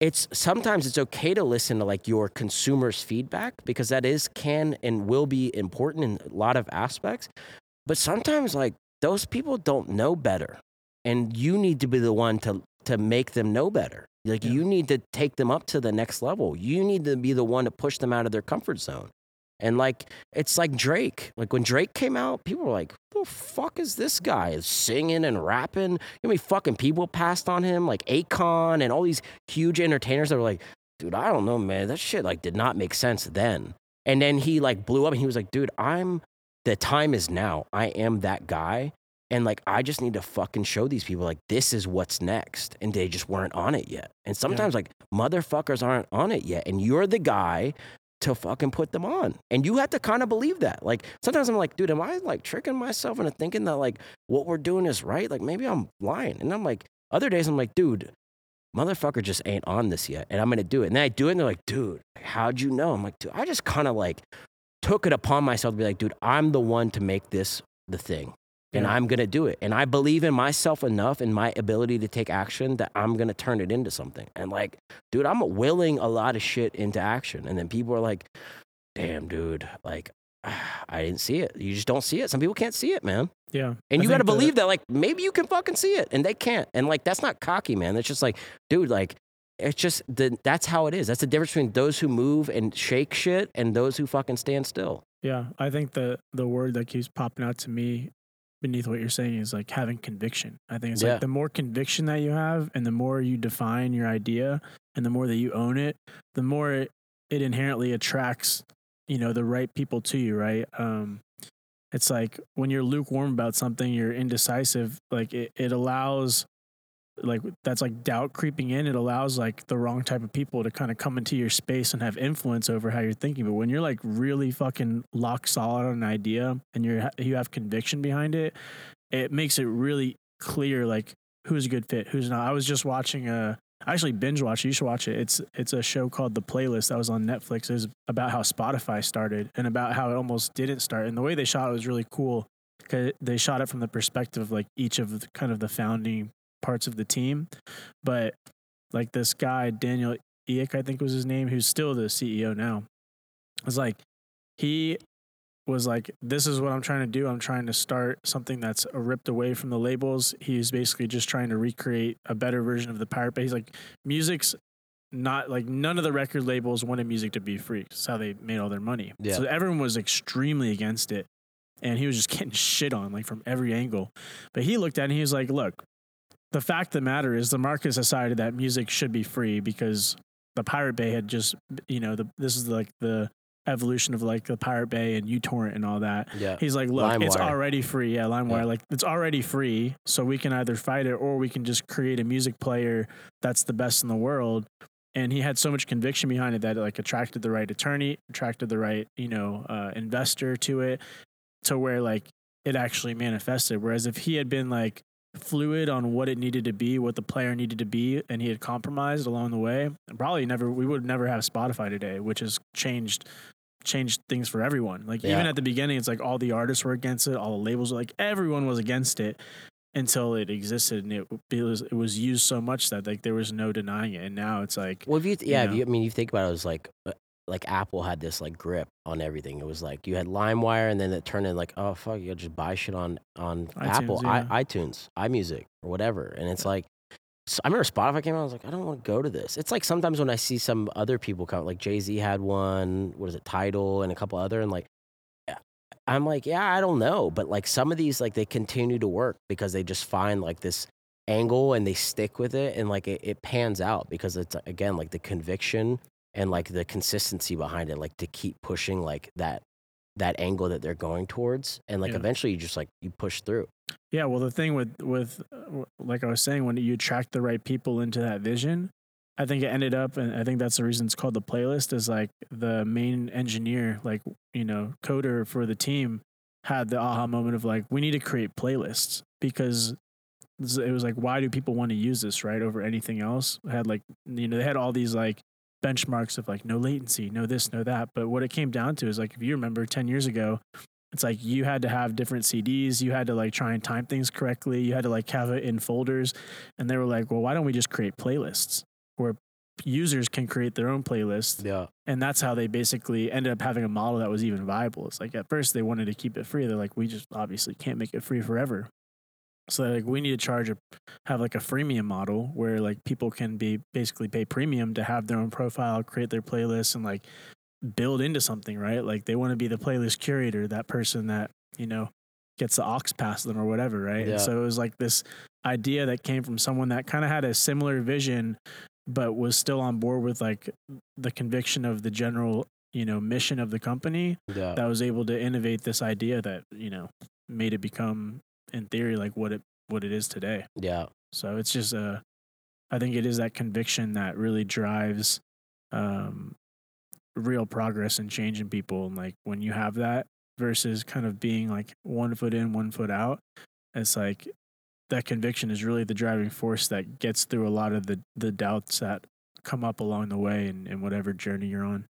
It's sometimes it's okay to listen to like your consumers' feedback because that is can and will be important in a lot of aspects. But sometimes like those people don't know better. And you need to be the one to to make them know better. Like Yeah. you need to take them up to the next level. You need to be the one to push them out of their comfort zone. And like it's like Drake. Like when Drake came out, people were like, "The fuck is this guy singing and rapping?" You know how many fucking people passed on him, like Akon and all these huge entertainers that were like, "Dude, I don't know, man. That shit like did not make sense then." And then he like blew up, and he was like, "Dude, I'm the time is now. I am that guy." And like, I just need to fucking show these people like this is what's next. And they just weren't on it yet. And sometimes like motherfuckers aren't on it yet. And you're the guy to fucking put them on. And you have to kind of believe that. Like sometimes I'm like, dude, am I like tricking myself into thinking that like what we're doing is right? Like maybe I'm lying. And I'm like, other days I'm like, dude, motherfucker just ain't on this yet. And I'm gonna do it. And then I do it and they're like, dude, how'd you know? I'm like, dude, I just kind of like took it upon myself to be like, dude, I'm the one to make this the thing. And Yeah. I'm gonna do it. And I believe in myself enough and my ability to take action that I'm gonna turn it into something. And like, dude, I'm willing a lot of shit into action. And then people are like, damn, dude, like, I didn't see it. You just don't see it. Some people can't see it, man. Yeah. And I you got to believe that, like, maybe you can fucking see it and they can't. And, like, that's not cocky, man. That's just like, dude, like, it's just the, that's how it is. That's the difference between those who move and shake shit and those who fucking stand still. Yeah, I think the the word that keeps popping out to me beneath what you're saying is like having conviction. I think it's Yeah. like the more conviction that you have and the more you define your idea and the more that you own it, the more it, it inherently attracts, you know, the right people to you, right? Um it's like when you're lukewarm about something, you're indecisive, like it, it allows like that's like doubt creeping in it allows like the wrong type of people to kind of come into your space and have influence over how you're thinking. But when you're like really fucking lock solid on an idea and you're you have conviction behind it it makes it really clear like who's a good fit who's not. I was just watching a I actually binge watch you should watch it. It's it's a show called the playlist that was on netflix. Is about how spotify started and about how it almost didn't start. And the way they shot it was really cool because they shot it from the perspective of like each of the, kind of the founding parts of the team. But like this guy, Daniel Ek, I think was his name, who's still the CEO now, was like, he was like, This is what I'm trying to do. I'm trying to start something that's ripped away from the labels. He's basically just trying to recreate a better version of the Pirate Bay. He's like, music's not like none of the record labels wanted music to be free. That's how they made all their money. Yeah. So everyone was extremely against it. And he was just getting shit on like from every angle. But he looked at it and he was like, look, the fact of the matter is the market decided that music should be free because the Pirate Bay had just, you know, the, this is like the evolution of like the Pirate Bay and uTorrent and all that. Yeah. He's like, look, it's already free. Yeah, LimeWire. Yeah. Like it's already free, so we can either fight it or we can just create a music player that's the best in the world. And he had so much conviction behind it that it like attracted the right attorney, attracted the right you know uh, investor to it, to where like it actually manifested. Whereas if he had been like fluid on what it needed to be, what the player needed to be, and he had compromised along the way, probably never we would never have Spotify today, which has changed changed things for everyone. Like even at the beginning, it's like all the artists were against it, all the labels were like everyone was against it until it existed and it, it was it was used so much that like there was no denying it. And now it's like Well, if you, yeah, if know? you, I mean, you think about it, it was like, uh, like Apple had this like grip on everything. It was like you had LimeWire, and then it turned in like, oh fuck, you just buy shit on on Apple, yeah. I, iTunes, iMusic, or whatever. And it's like, so I remember Spotify came out. I was like, I don't want to go to this. It's like sometimes when I see some other people come, like Jay Z had one. What is it, Tidal, and a couple other, and like. I'm like, yeah, I don't know, but like some of these, like they continue to work because they just find like this angle and they stick with it and like it, it pans out because it's again like the conviction and like the consistency behind it like to keep pushing like that that angle that they're going towards and like Yeah. eventually you just like you push through Yeah, well, the thing with with like I was saying, when you attract the right people into that vision, I think it ended up, and I think that's the reason it's called the playlist. Is like the main engineer, like you know, coder for the team, had the aha moment of like, we need to create playlists because it was like, why do people want to use this right over anything else? It had like you know, they had all these like benchmarks of like no latency, no this, no that. But what it came down to is like, if you remember ten years ago, it's like you had to have different CDs. You had to like try and time things correctly. You had to like have it in folders. And they were like, well, why don't we just create playlists where users can create their own playlists? yeah And that's how they basically ended up having a model that was even viable. It's like at first they wanted to keep it free. They're like, we just obviously can't make it free forever. So like we need to charge a have like a freemium model where like people can be basically pay premium to have their own profile, create their playlists and like build into something, right? Like they want to be the playlist curator, that person that, you know, gets the ox past them or whatever, right? Yeah. And so it was like this idea that came from someone that kind of had a similar vision but was still on board with like the conviction of the general, you know, mission of the company yeah that was able to innovate this idea that, you know, made it become in theory like what it what it is today. yeah So it's just a, I think it is that conviction that really drives um, real progress and change in people. And like when you have that versus kind of being like one foot in, one foot out, it's like that conviction is really the driving force that gets through a lot of the, the doubts that come up along the way in, in whatever journey you're on.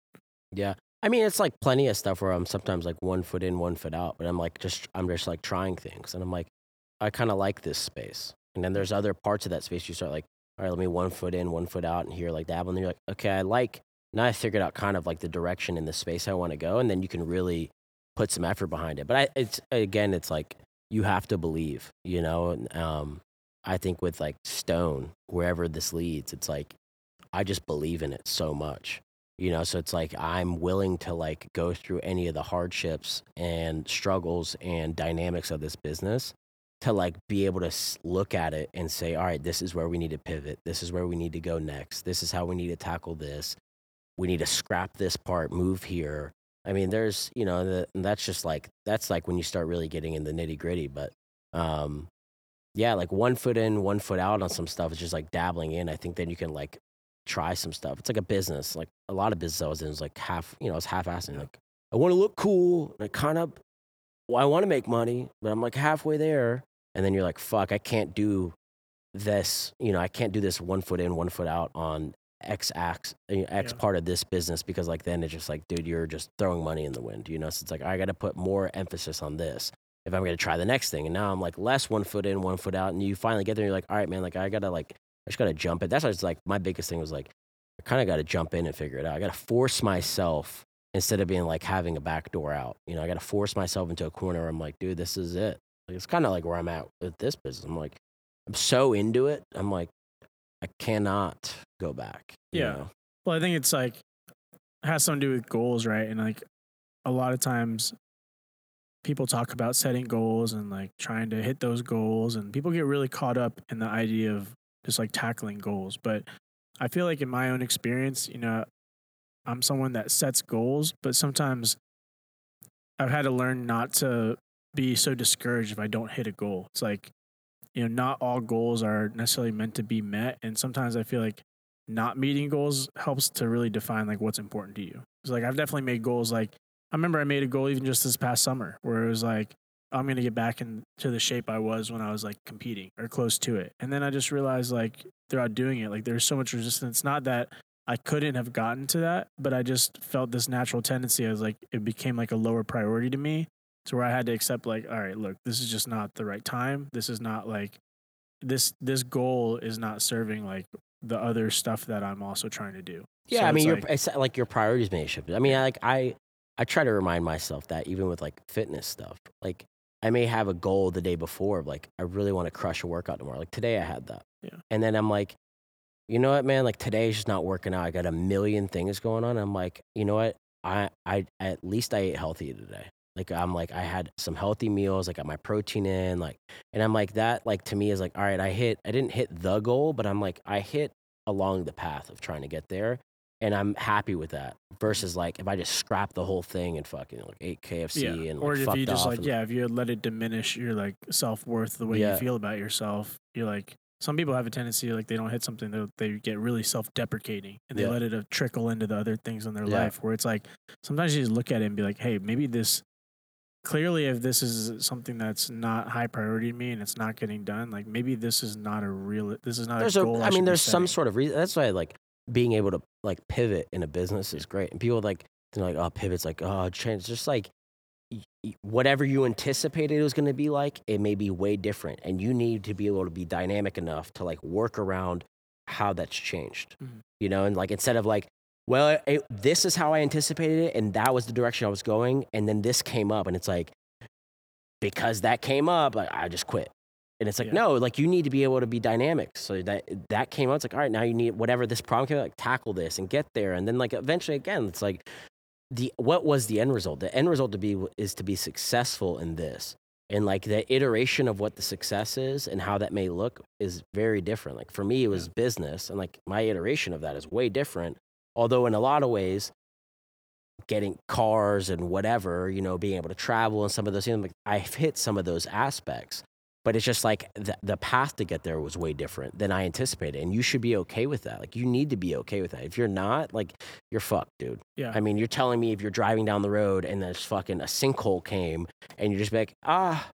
yeah i mean it's like plenty of stuff where i'm sometimes like one foot in one foot out but i'm like just i'm just like trying things and i'm like i kind of like this space. And then there's other parts of that space you start like all right let me one foot in one foot out and here like dabble and you're like okay i like now i figured out kind of like the direction in the space i want to go and then you can really put some effort behind it. But i it's again it's like you have to believe you know and, um i think with like stone wherever this leads it's like i just believe in it so much you know so it's like i'm willing to like go through any of the hardships and struggles and dynamics of this business to like be able to look at it and say all right this is where we need to pivot. This is where we need to go next. This is how we need to tackle this. We need to scrap this part move here. I mean there's you know the, that's just like that's like when you start really getting in the nitty gritty but um yeah like one foot in one foot out on some stuff is just like dabbling in. I think then you can like try some stuff. It's like a business like a lot of business i was in was like half you know it's half-assing like i want to look cool and i kind of well, i want to make money but i'm like halfway there and then you're like fuck i can't do this you know i can't do this one foot in one foot out on x ax x Yeah. part of this business because like then it's just like dude you're just throwing money in the wind you know? So it's like i gotta put more emphasis on this if i'm gonna try the next thing and now i'm like less one foot in one foot out and you finally get there and you're like all right man like i gotta like i just gotta jump in that's why it's like my biggest thing was like i kind of gotta jump in and figure it out i gotta force myself instead of being like having a back door out you know i gotta force myself into a corner where i'm like dude this is it like, it's kind of like where i'm at with this business i'm like i'm so into it i'm like i cannot go back Yeah. know? Well, I think it's like it has something to do with goals, right? And like a lot of times people talk about setting goals and like trying to hit those goals and people get really caught up in the idea of just like tackling goals. But I feel like in my own experience, you know, I'm someone that sets goals, but sometimes I've had to learn not to be so discouraged if I don't hit a goal. It's like, you know, not all goals are necessarily meant to be met. And sometimes I feel like not meeting goals helps to really define like what's important to you. It's like I've definitely made goals like I remember I made a goal even just this past summer where it was like I'm gonna get back into the shape I was when I was like competing or close to it. And then I just realized like throughout doing it, like there's so much resistance. Not that I couldn't have gotten to that, but I just felt this natural tendency as like it became like a lower priority to me to where I had to accept like, all right, look, this is just not the right time. This is not like this this goal is not serving like the other stuff that I'm also trying to do. Yeah, So I mean, it's your like- it's like your priorities may shift. I mean, like I I try to remind myself that even with like fitness stuff, like I may have a goal the day before, of like I really want to crush a workout tomorrow. Like today, I had that, Yeah. and then I'm like, you know what, man? Like today's just not working out. I got a million things going on. I'm like, you know what? I I at least I ate healthy today. Like I'm like I had some healthy meals. I got my protein in. Like, and I'm like that. Like to me is like, all right, I hit. I didn't hit the goal, but I'm like I hit along the path of trying to get there and I'm happy with that. Versus like if I just scrap the whole thing and fucking like ate KFC yeah. and or if you just like yeah, if you let it diminish your like self worth, the way Yeah. you feel about yourself, you're like some people have a tendency like they don't hit something they they get really self deprecating and they Yeah. let it uh, trickle into the other things in their life where it's like sometimes you just look at it and be like, hey, maybe this clearly if this is something that's not high priority to me and it's not getting done, like maybe this is not a real this is not there's a a, goal. I mean, there's some sort of reason. That's why like being able to like pivot in a business is great. And people like they're like, oh, pivot's like, oh, change. Just like whatever you anticipated it was going to be like, it may be way different, and you need to be able to be dynamic enough to like work around how that's changed. Mhm. You know, and like instead of like. Well, it, this is how I anticipated it, and that was the direction I was going, and then this came up, and it's like, because that came up, like, I just quit. And it's like, Yeah. no, like you need to be able to be dynamic. So that that came out. It's like, all right, now you need whatever this problem came out, like tackle this and get there. And then like eventually again, it's like the what was the end result? The end result to be is to be successful in this. And like the iteration of what the success is and how that may look is very different. Like for me, it was business, and like my iteration of that is way different. Although in a lot of ways, getting cars and whatever, you know, being able to travel and some of those things, like I've hit some of those aspects. But it's just like the, the path to get there was way different than I anticipated. And you should be okay with that. Like, you need to be okay with that. If you're not, like, you're fucked, dude. Yeah. I mean, you're telling me if you're driving down the road and there's fucking a sinkhole came and you're just like, ah,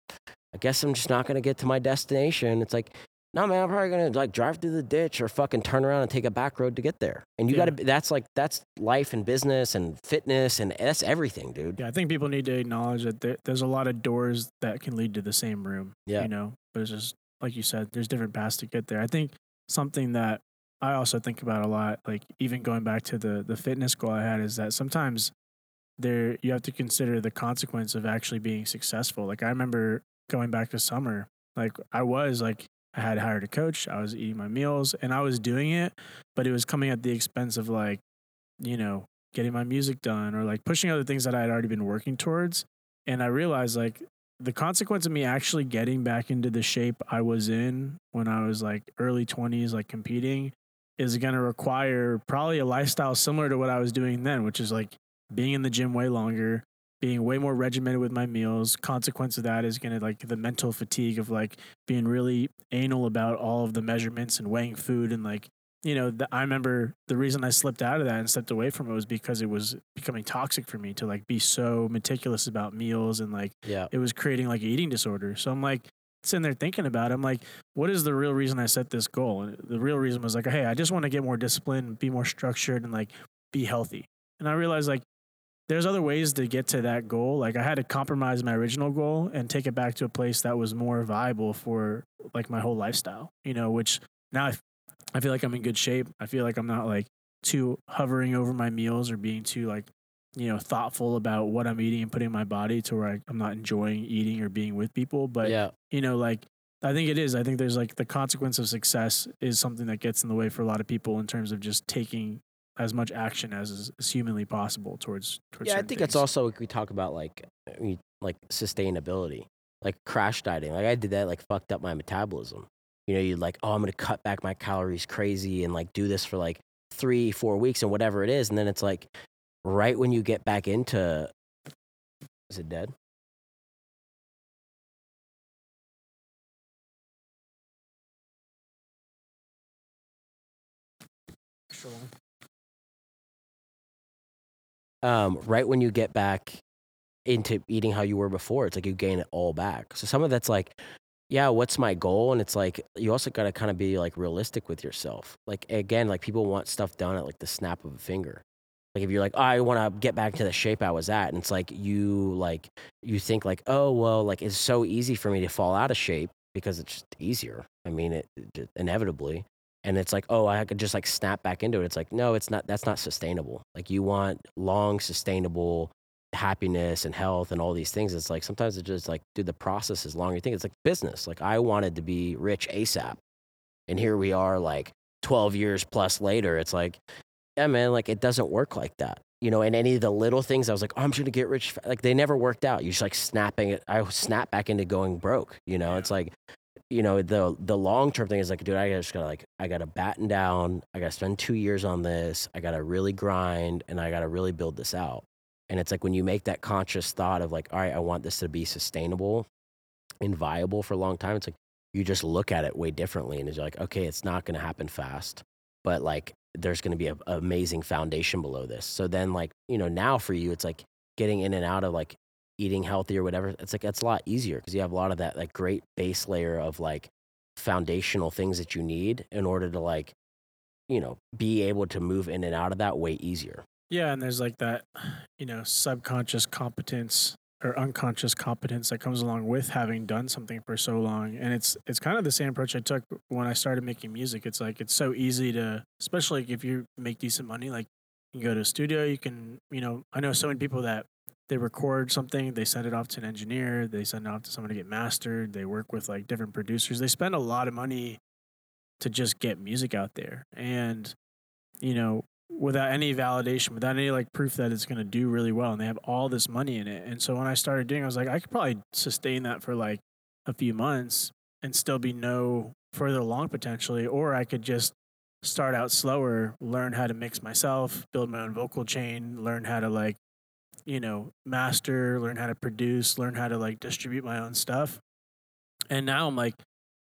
I guess I'm just not going to get to my destination. It's like, no, man, I'm probably going to like drive through the ditch or fucking turn around and take a back road to get there. And you Yeah. got to, be that's like, that's life and business and fitness and that's everything, dude. Yeah, I think people need to acknowledge that there, there's a lot of doors that can lead to the same room. Yeah. You know, there's just, like you said, there's different paths to get there. I think something that I also think about a lot, like even going back to the the fitness goal I had, is that sometimes there you have to consider the consequence of actually being successful. Like I remember going back to summer, like I was like I had hired a coach, I was eating my meals, and I was doing it, but it was coming at the expense of like, you know, getting my music done or like pushing other things that I had already been working towards. And I realized like the consequence of me actually getting back into the shape I was in when I was like early 20s, like competing, is going to require probably a lifestyle similar to what I was doing then, which is like being in the gym way longer, being way more regimented with my meals. Consequence of that is going to like the mental fatigue of like being really anal about all of the measurements and weighing food and like you know, the, I remember the reason I slipped out of that and stepped away from it was because it was becoming toxic for me to like be so meticulous about meals and like Yeah. it was creating like eating disorder. So I'm like sitting there thinking about it. I'm like, what is the real reason I set this goal? And the real reason was like, hey, I just want to get more disciplined, be more structured, and like be healthy. And I realized like there's other ways to get to that goal. Like I had to compromise my original goal and take it back to a place that was more viable for like my whole lifestyle, you know, which now I, I feel like I'm in good shape. I feel like I'm not like too hovering over my meals or being too like, you know, thoughtful about what I'm eating and putting my body to where I, I'm not enjoying eating or being with people. But, yeah. you know, like, I think it is. I think there's like the consequence of success is something that gets in the way for a lot of people in terms of just taking as much action as is, is humanly possible towards towards. Yeah, I think it's things. also like we talk about like like sustainability, like crash dieting. Like I did that, like fucked up my metabolism. You know, you like, oh, I'm gonna cut back my calories crazy and like do this for like three, four weeks and whatever it is. And then it's like right when you get back into, is it dead? Um, right when you get back into eating how you were before, it's like you gain it all back. So some of that's like, yeah, what's my goal? And it's like you also got to kind of be like realistic with yourself. Like again, like people want stuff done at like the snap of a finger. Like if you're like, oh, I want to get back to the shape I was at, and it's like you like you think like, oh well, like it's so easy for me to fall out of shape because it's just easier. I mean, it, it inevitably and it's like oh i could just like snap back into it. It's like no it's not that's not sustainable. Like you want long sustainable happiness and health and all these things. It's like sometimes it's just like dude the process is long you think it's like business. Like i wanted to be rich asap and here we are like 12 years plus later. It's like yeah man like it doesn't work like that you know and any of the little things i was like oh, i'm gonna get rich like they never worked out. You're just like snapping it i snap back into going broke you know? Yeah. it's like you know the the long term thing is like dude i just gotta like i gotta batten down. I gotta spend two years on this. I gotta really grind and i gotta really build this out. And it's like when you make that conscious thought of like all right i want this to be sustainable and viable for a long time it's like you just look at it way differently and it's like okay it's not gonna happen fast but like there's gonna be a, a amazing foundation below this. So then like you know now for you it's like getting in and out of like eating healthy or whatever it's like it's a lot easier because you have a lot of that like great base layer of like foundational things that you need in order to like you know be able to move in and out of that way easier Yeah, and there's like that, you know, subconscious competence or unconscious competence that comes along with having done something for so long. And it's it's kind of the same approach I took when I started making music. It's like it's so easy to especially if you make decent money, like you go to a studio, you can, you know, I know so many people that they record something, they send it off to an engineer, they send it off to someone to get mastered, they work with like different producers. They spend a lot of money to just get music out there. And you know, without any validation, without any like proof that it's going to do really well. And they have all this money in it. And so when I started doing, it, I was like, I could probably sustain that for like a few months and still be no further along potentially. Or I could just start out slower, learn how to mix myself, build my own vocal chain, learn how to like, you know, master, learn how to produce, learn how to like distribute my own stuff. And now I'm like,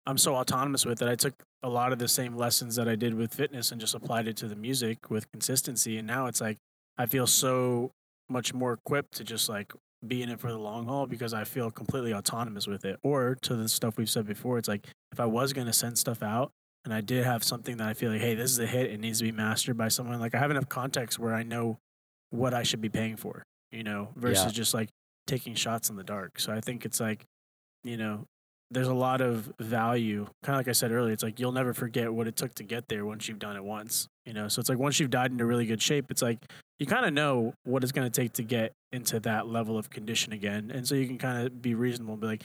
I'm so autonomous with it. I took a lot of the same lessons that I did with fitness and just applied it to the music with consistency. And now it's like I feel so much more equipped to just like be in it for the long haul because I feel completely autonomous with it. Or to the stuff we've said before, it's like if I was going to send stuff out and I did have something that I feel like, hey, this is a hit, it needs to be mastered by someone, like I have enough context where I know what I should be paying for, you know, versus Yeah. just like taking shots in the dark. So I think it's like, you know, there's a lot of value. Kind of like I said earlier, it's like you'll never forget what it took to get there once you've done it once. You know, so it's like once you've died into really good shape, it's like you kind of know what it's going to take to get into that level of condition again, and so you can kind of be reasonable and be like,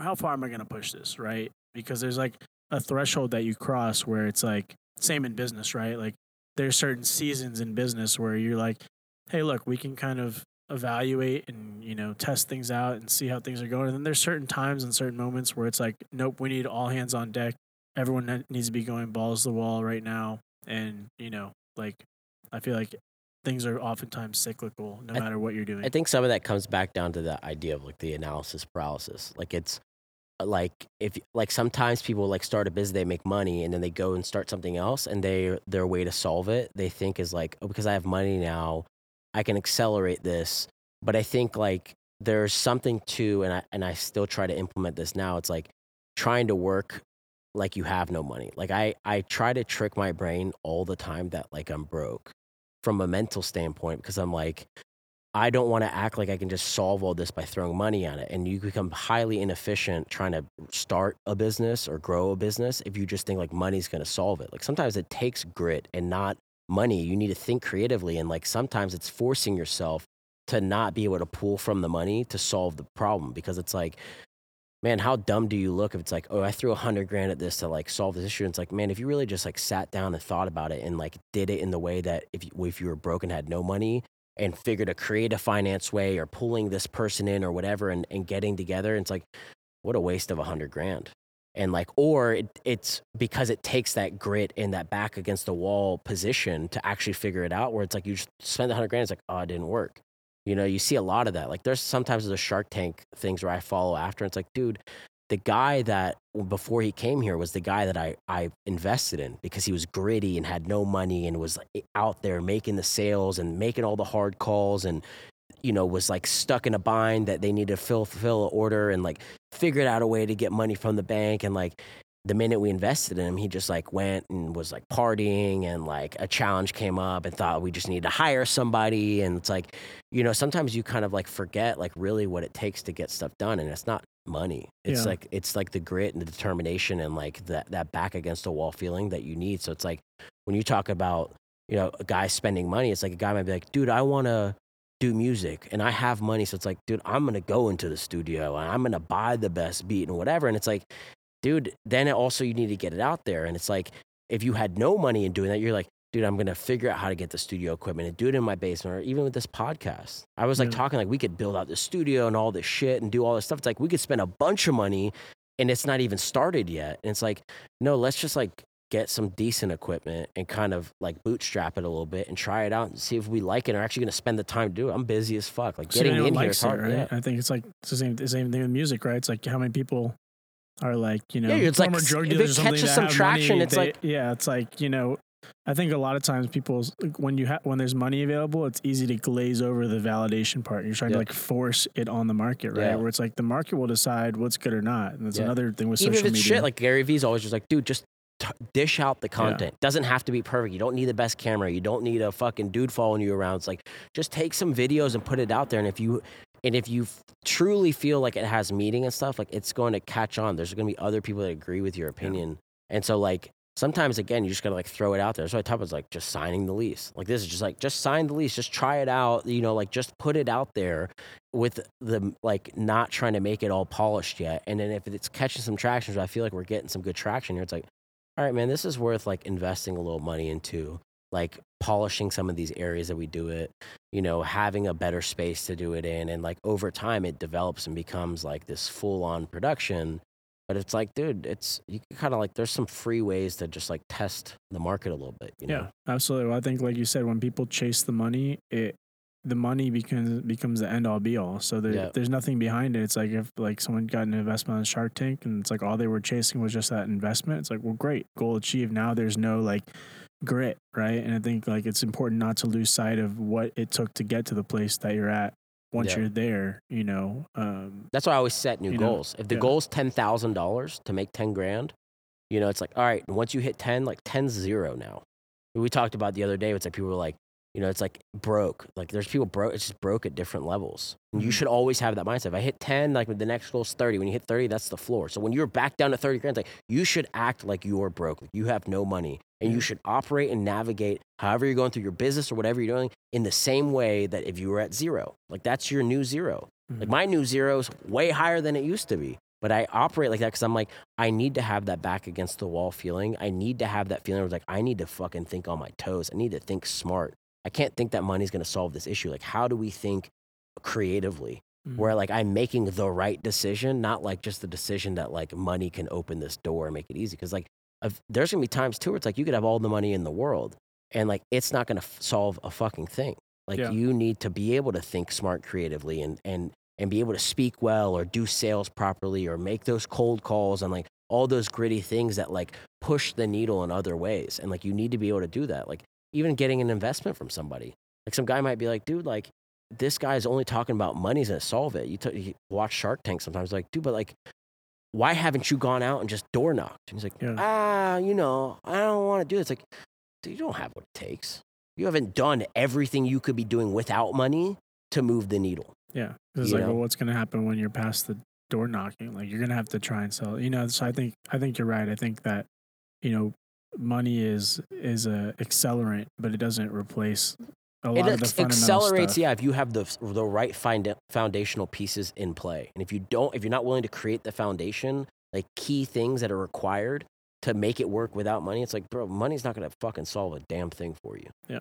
how far am I going to push this, right? Because there's like a threshold that you cross where it's like same in business, right? Like there's certain seasons in business where you're like, hey, look, we can kind of evaluate and you know test things out and see how things are going. And then there's certain times and certain moments where it's like nope we need all hands on deck. Everyone ne- needs to be going balls to the wall right now. And you know like i feel like things are oftentimes cyclical no I- matter what you're doing. I think some of that comes back down to the idea of like the analysis paralysis. Like it's uh, like if like sometimes people like start a business, they make money, and then they go and start something else, and they their way to solve it they think is like oh because I have money now, I can accelerate this. But I think like there's something to, and I and I still try to implement this now. It's like trying to work like you have no money. Like I I try to trick my brain all the time that like I'm broke from a mental standpoint because I'm like I don't want to act like I can just solve all this by throwing money at it. And you become highly inefficient trying to start a business or grow a business if you just think like money's going to solve it. Like sometimes it takes grit and not money. You need to think creatively. And like sometimes it's forcing yourself to not be able to pull from the money to solve the problem because it's like, man, how dumb do you look if it's like, oh, I threw a hundred grand at this to like solve this issue? And it's like, man, if you really just like sat down and thought about it and like did it in the way that if you, if you were broke and had no money and figured a creative finance way or pulling this person in or whatever and, and getting together, and it's like, what a waste of a hundred grand. And like or it, it's because it takes that grit and that back against the wall position to actually figure it out where it's like you just spend a hundred grand it's like oh it didn't work. You know you see a lot of that. Like there's sometimes the shark tank things where i follow after and it's like dude the guy that before he came here was the guy that I, I invested in because he was gritty and had no money and was out there making the sales and making all the hard calls and you know was like stuck in a bind that they needed to fill fulfill an order and like figured out a way to get money from the bank. And like the minute we invested in him he just like went and was like partying and like a challenge came up and thought we just need to hire somebody. And it's like you know sometimes you kind of like forget like really what it takes to get stuff done. And it's not money. It's Yeah. like it's like the grit and the determination and like that that back against the wall feeling that you need. So it's like when you talk about you know a guy spending money it's like a guy might be like dude i want to do music and I have money. So it's like, dude, I'm going to go into the studio and I'm going to buy the best beat and whatever. And it's like, dude, then it also you need to get it out there. And it's like, if you had no money in doing that, you're like, dude, I'm going to figure out how to get the studio equipment and do it in my basement or even with this podcast. I was like Yeah. talking like we could build out the studio and all this shit and do all this stuff. It's like we could spend a bunch of money and it's not even started yet. And it's like, no, let's just like get some decent equipment and kind of like bootstrap it a little bit and try it out and see if we like it and are actually going to spend the time to do it. I'm busy as fuck. Like getting in here is it, right? Yeah. I think it's like it's the same the same thing with music, right? It's like how many people are like you know Yeah, it's like former s- drug if it dealers or something catches some traction, money, it's they- like- yeah, it's like you know. I think a lot of times people when you have when there's money available, it's easy to glaze over the validation part. You're trying Yeah. to like force it on the market, right? Yeah. Where it's like the market will decide what's good or not. And that's Yeah. another thing with Even social if media. shit, like Gary Vee's always just like, dude, just dish out the content. Doesn't have to be perfect. You don't need the best camera. You don't need a fucking dude following you around. It's like just take some videos and put it out there. And if you and if you f- truly feel like it has meaning and stuff, like it's going to catch on. There's going to be other people that agree with your opinion. And so like sometimes again, you just gotta like throw it out there. That's why top is like just signing the lease. Like this is just like just sign the lease, just try it out. You know, like just put it out there with the like not trying to make it all polished yet. And then if it's catching some traction, I feel like we're getting some good traction here. It's like, all right, man, this is worth like investing a little money into, like polishing some of these areas that we do it. You know, having a better space to do it in, and like over time, it develops and becomes like this full on production. But it's like, dude, it's you kind of like there's some free ways to just like test the market a little bit. You know? Yeah, absolutely. Well, I think, like you said, when people chase the money, it the money becomes becomes the end all be all. So there, Yeah. there's nothing behind it. It's like if like someone got an investment on Shark Tank, and it's like all they were chasing was just that investment. It's like, well, great, goal achieved. Now there's no like grit, right? And I think like it's important not to lose sight of what it took to get to the place that you're at. Once Yeah. you're there, you know, um, That's why I always set new You know, goals. If the yeah. goal is ten thousand dollars to make ten grand, you know, it's like, all right, once you hit ten, like 10's zero now. We talked about the other day, it's like people were like, you know, it's like broke. Like there's people broke, it's just broke at different levels. And you Mhm. should always have that mindset. If I hit 10, like the next goal is 30. When you hit 30, that's the floor. So when you're back down to 30 grand, like you should act like you're broke. Like you have no money. And you should operate and navigate however you're going through your business or whatever you're doing in the same way that if you were at zero. Like that's your new zero. Like Mhm. my new zero is way higher than it used to be. But I operate like that because I'm like, I need to have that back against the wall feeling. I need to have that feeling where it's like, I need to fucking think on my toes. I need to think smart. I can't think that money's gonna solve this issue. Like, how do we think creatively? Mhm. Where like I'm making the right decision, not like just the decision that like money can open this door and make it easy. Because like, if, there's gonna be times too where it's like you could have all the money in the world and like it's not gonna f- solve a fucking thing. Like Yeah. you need to be able to think smart creatively and and and be able to speak well or do sales properly or make those cold calls and like all those gritty things that like push the needle in other ways. And like you need to be able to do that. Like even getting an investment from somebody. Like some guy might be like, dude, like this guy's only talking about money's gonna solve it. You, t- you watch Shark Tank sometimes, like, dude, but like, why haven't you gone out and just door knocked? And he's like, Yeah. ah, you know, I don't want to do it. It's like, dude, you don't have what it takes. You haven't done everything you could be doing without money to move the needle. Yeah, it's like, know? well, what's to happen when you're past the door knocking? Like, you're to have to try and sell. You know, so I think I think you're right. I think that you know, money is is a accelerant, but it doesn't replace a lot it of the accelerates, stuff. yeah, if you have the the right find- foundational pieces in play, and if you don't, if you're not willing to create the foundation, like key things that are required to make it work without money, it's like, bro, money's not gonna fucking solve a damn thing for you. Yeah.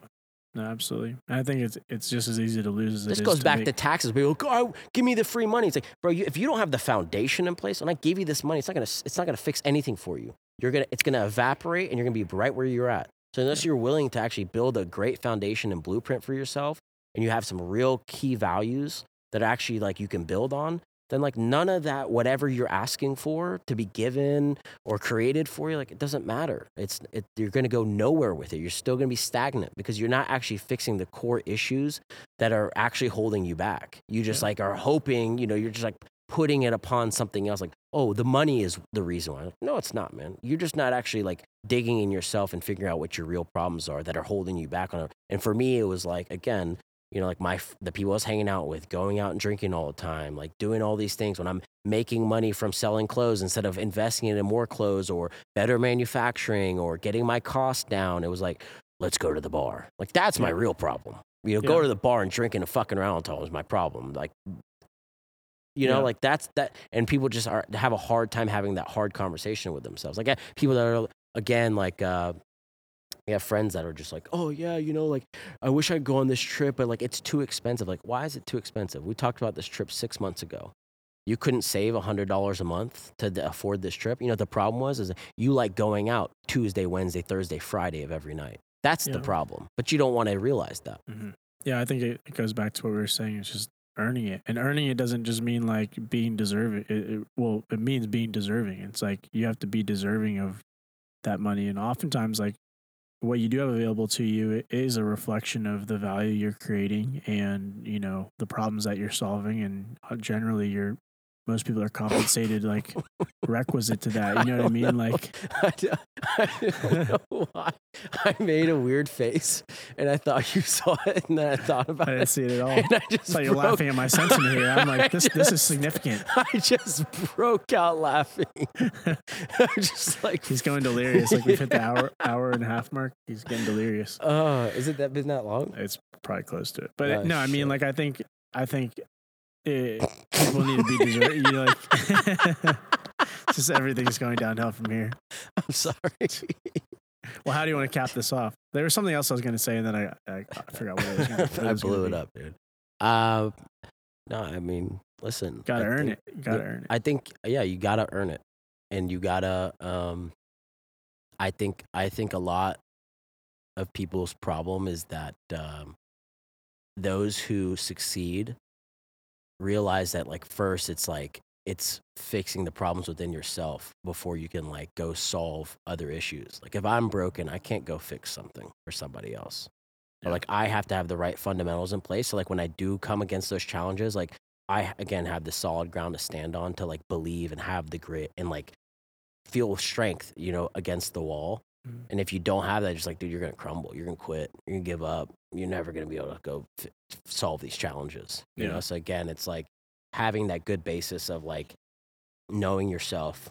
No, absolutely. And I think it's it's just as easy to lose as This it is goes to back make. to taxes. People go, oh, give me the free money. It's like, bro, you, if you don't have the foundation in place, when I give you this money, it's not gonna it's not gonna fix anything for you. You're gonna it's gonna evaporate, and you're gonna be right where you're at. So unless you're willing to actually build a great foundation and blueprint for yourself, and you have some real key values that actually like you can build on, then like none of that whatever you're asking for to be given or created for you, like it doesn't matter. It's it, you're gonna go nowhere with it. You're still gonna be stagnant because you're not actually fixing the core issues that are actually holding you back. You just Yeah. like are hoping, you know, you're just like putting it upon something else like, oh, the money is the reason why. No, it's not, man. You're just not actually like digging in yourself and figuring out what your real problems are that are holding you back on it. And for me, it was like, again, you know, like my the people I was hanging out with, going out and drinking all the time, like doing all these things when I'm making money from selling clothes instead of investing in more clothes or better manufacturing or getting my cost down. It was like, let's go to the bar. Like that's my real problem. You know, go to the bar and drinking and fucking around all the time is my problem. Like, you know, Yeah. like that's that, and people just are have a hard time having that hard conversation with themselves. Like people that are again like. uh we have friends that are just like, oh yeah, you know, like I wish I'd go on this trip, but like it's too expensive. Like, why is it too expensive? We talked about this trip six months ago. You couldn't save hundred dollars a month to afford this trip. You know, the problem was is you like going out Tuesday, Wednesday, Thursday, Friday of every night. That's the problem. But you don't want to realize that. hmm Yeah, I think it, it goes back to what we were saying. It's just earning it, and earning it doesn't just mean like being deserving. It, it, well, it means being deserving. It's like you have to be deserving of that money, and oftentimes, like what you do have available to you is a reflection of the value you're creating, and you know the problems that you're solving, and uh, generally, you're most people are compensated like requisite to that. You know what I mean? Like, I don't, I don't know why I made a weird face, and I thought you saw it, and then I thought about it. I didn't it. see it at all. And I just like you're broke- laughing at my sentiment here. I'm like, this this is significant. I just broke out laughing. I'm just like He's going delirious. Like we've hit the hour hour and a half mark. He's getting delirious. Oh, is it that been that long? It's probably close to it. But Oh, no, I mean, like I think I think it, people need to be deserving. You know, like just everything's going downhill from here. I'm sorry. Well, how do you want to cap this off? There was something else I was going to say, and then I, I, I forgot what it was. Gonna, what I blew it up, dude. Uh, no, I mean, listen. Got to I earn think- it. Got to yeah, earn it. I think, yeah, you gotta earn it, and you gotta. Um, I think, I think a lot of people's problem is that um, those who succeed realize that, like, first, it's like it's fixing the problems within yourself before you can like go solve other issues. Like, if I'm broken, I can't go fix something for somebody else. Or Yeah. like I have to have the right fundamentals in place. So like when I do come against those challenges, like I again have the solid ground to stand on to like believe and have the grit and like feel strength, you know, against the wall. Mhm. And if you don't have that, just like, dude, you're gonna crumble. You're gonna quit. You're gonna give up. You're never gonna be able to go f- solve these challenges. You Yeah. know. So again, it's like having that good basis of like knowing yourself,